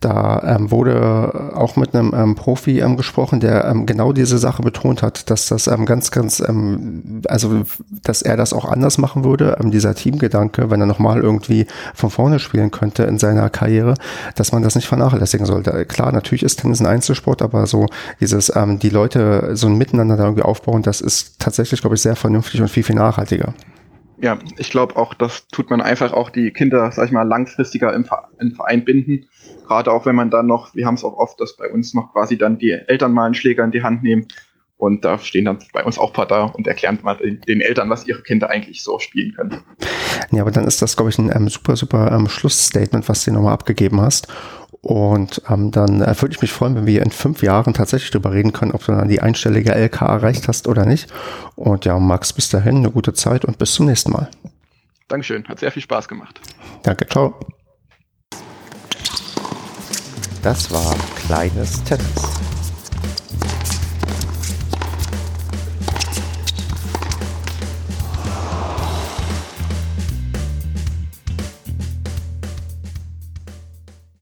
Da ähm, wurde auch mit einem ähm, Profi ähm, gesprochen, der ähm, genau diese Sache betont hat, dass das ähm, ganz, ganz, ähm, also dass er das auch anders machen würde, ähm, dieser Teamgedanke, wenn er nochmal irgendwie von vorne spielen könnte in seiner Karriere, dass man das nicht vernachlässigen sollte. Klar, natürlich ist Tennis ein Einzelsport, aber so dieses, ähm, die Leute so ein Miteinander da irgendwie aufbauen, das ist tatsächlich, glaube ich, sehr vernünftig und viel, viel nachhaltiger. Ja, ich glaube auch, das tut man einfach auch die Kinder, sag ich mal, langfristiger im, im Verein binden. Gerade auch wenn man dann noch, wir haben es auch oft, dass bei uns noch quasi dann die Eltern mal einen Schläger in die Hand nehmen. Und da stehen dann bei uns auch ein paar da und erklären mal den, den Eltern, was ihre Kinder eigentlich so spielen können. Ja, aber dann ist das, glaube ich, ein ähm, super, super ähm, Schlussstatement, was du nochmal abgegeben hast. Und ähm, dann äh, würde ich mich freuen, wenn wir in fünf Jahren tatsächlich darüber reden können, ob du dann die einstellige LK erreicht hast oder nicht. Und ja, Max, bis dahin eine gute Zeit und bis zum nächsten Mal. Dankeschön, hat sehr viel Spaß gemacht. Danke, ciao. Das war Kleines Tennis.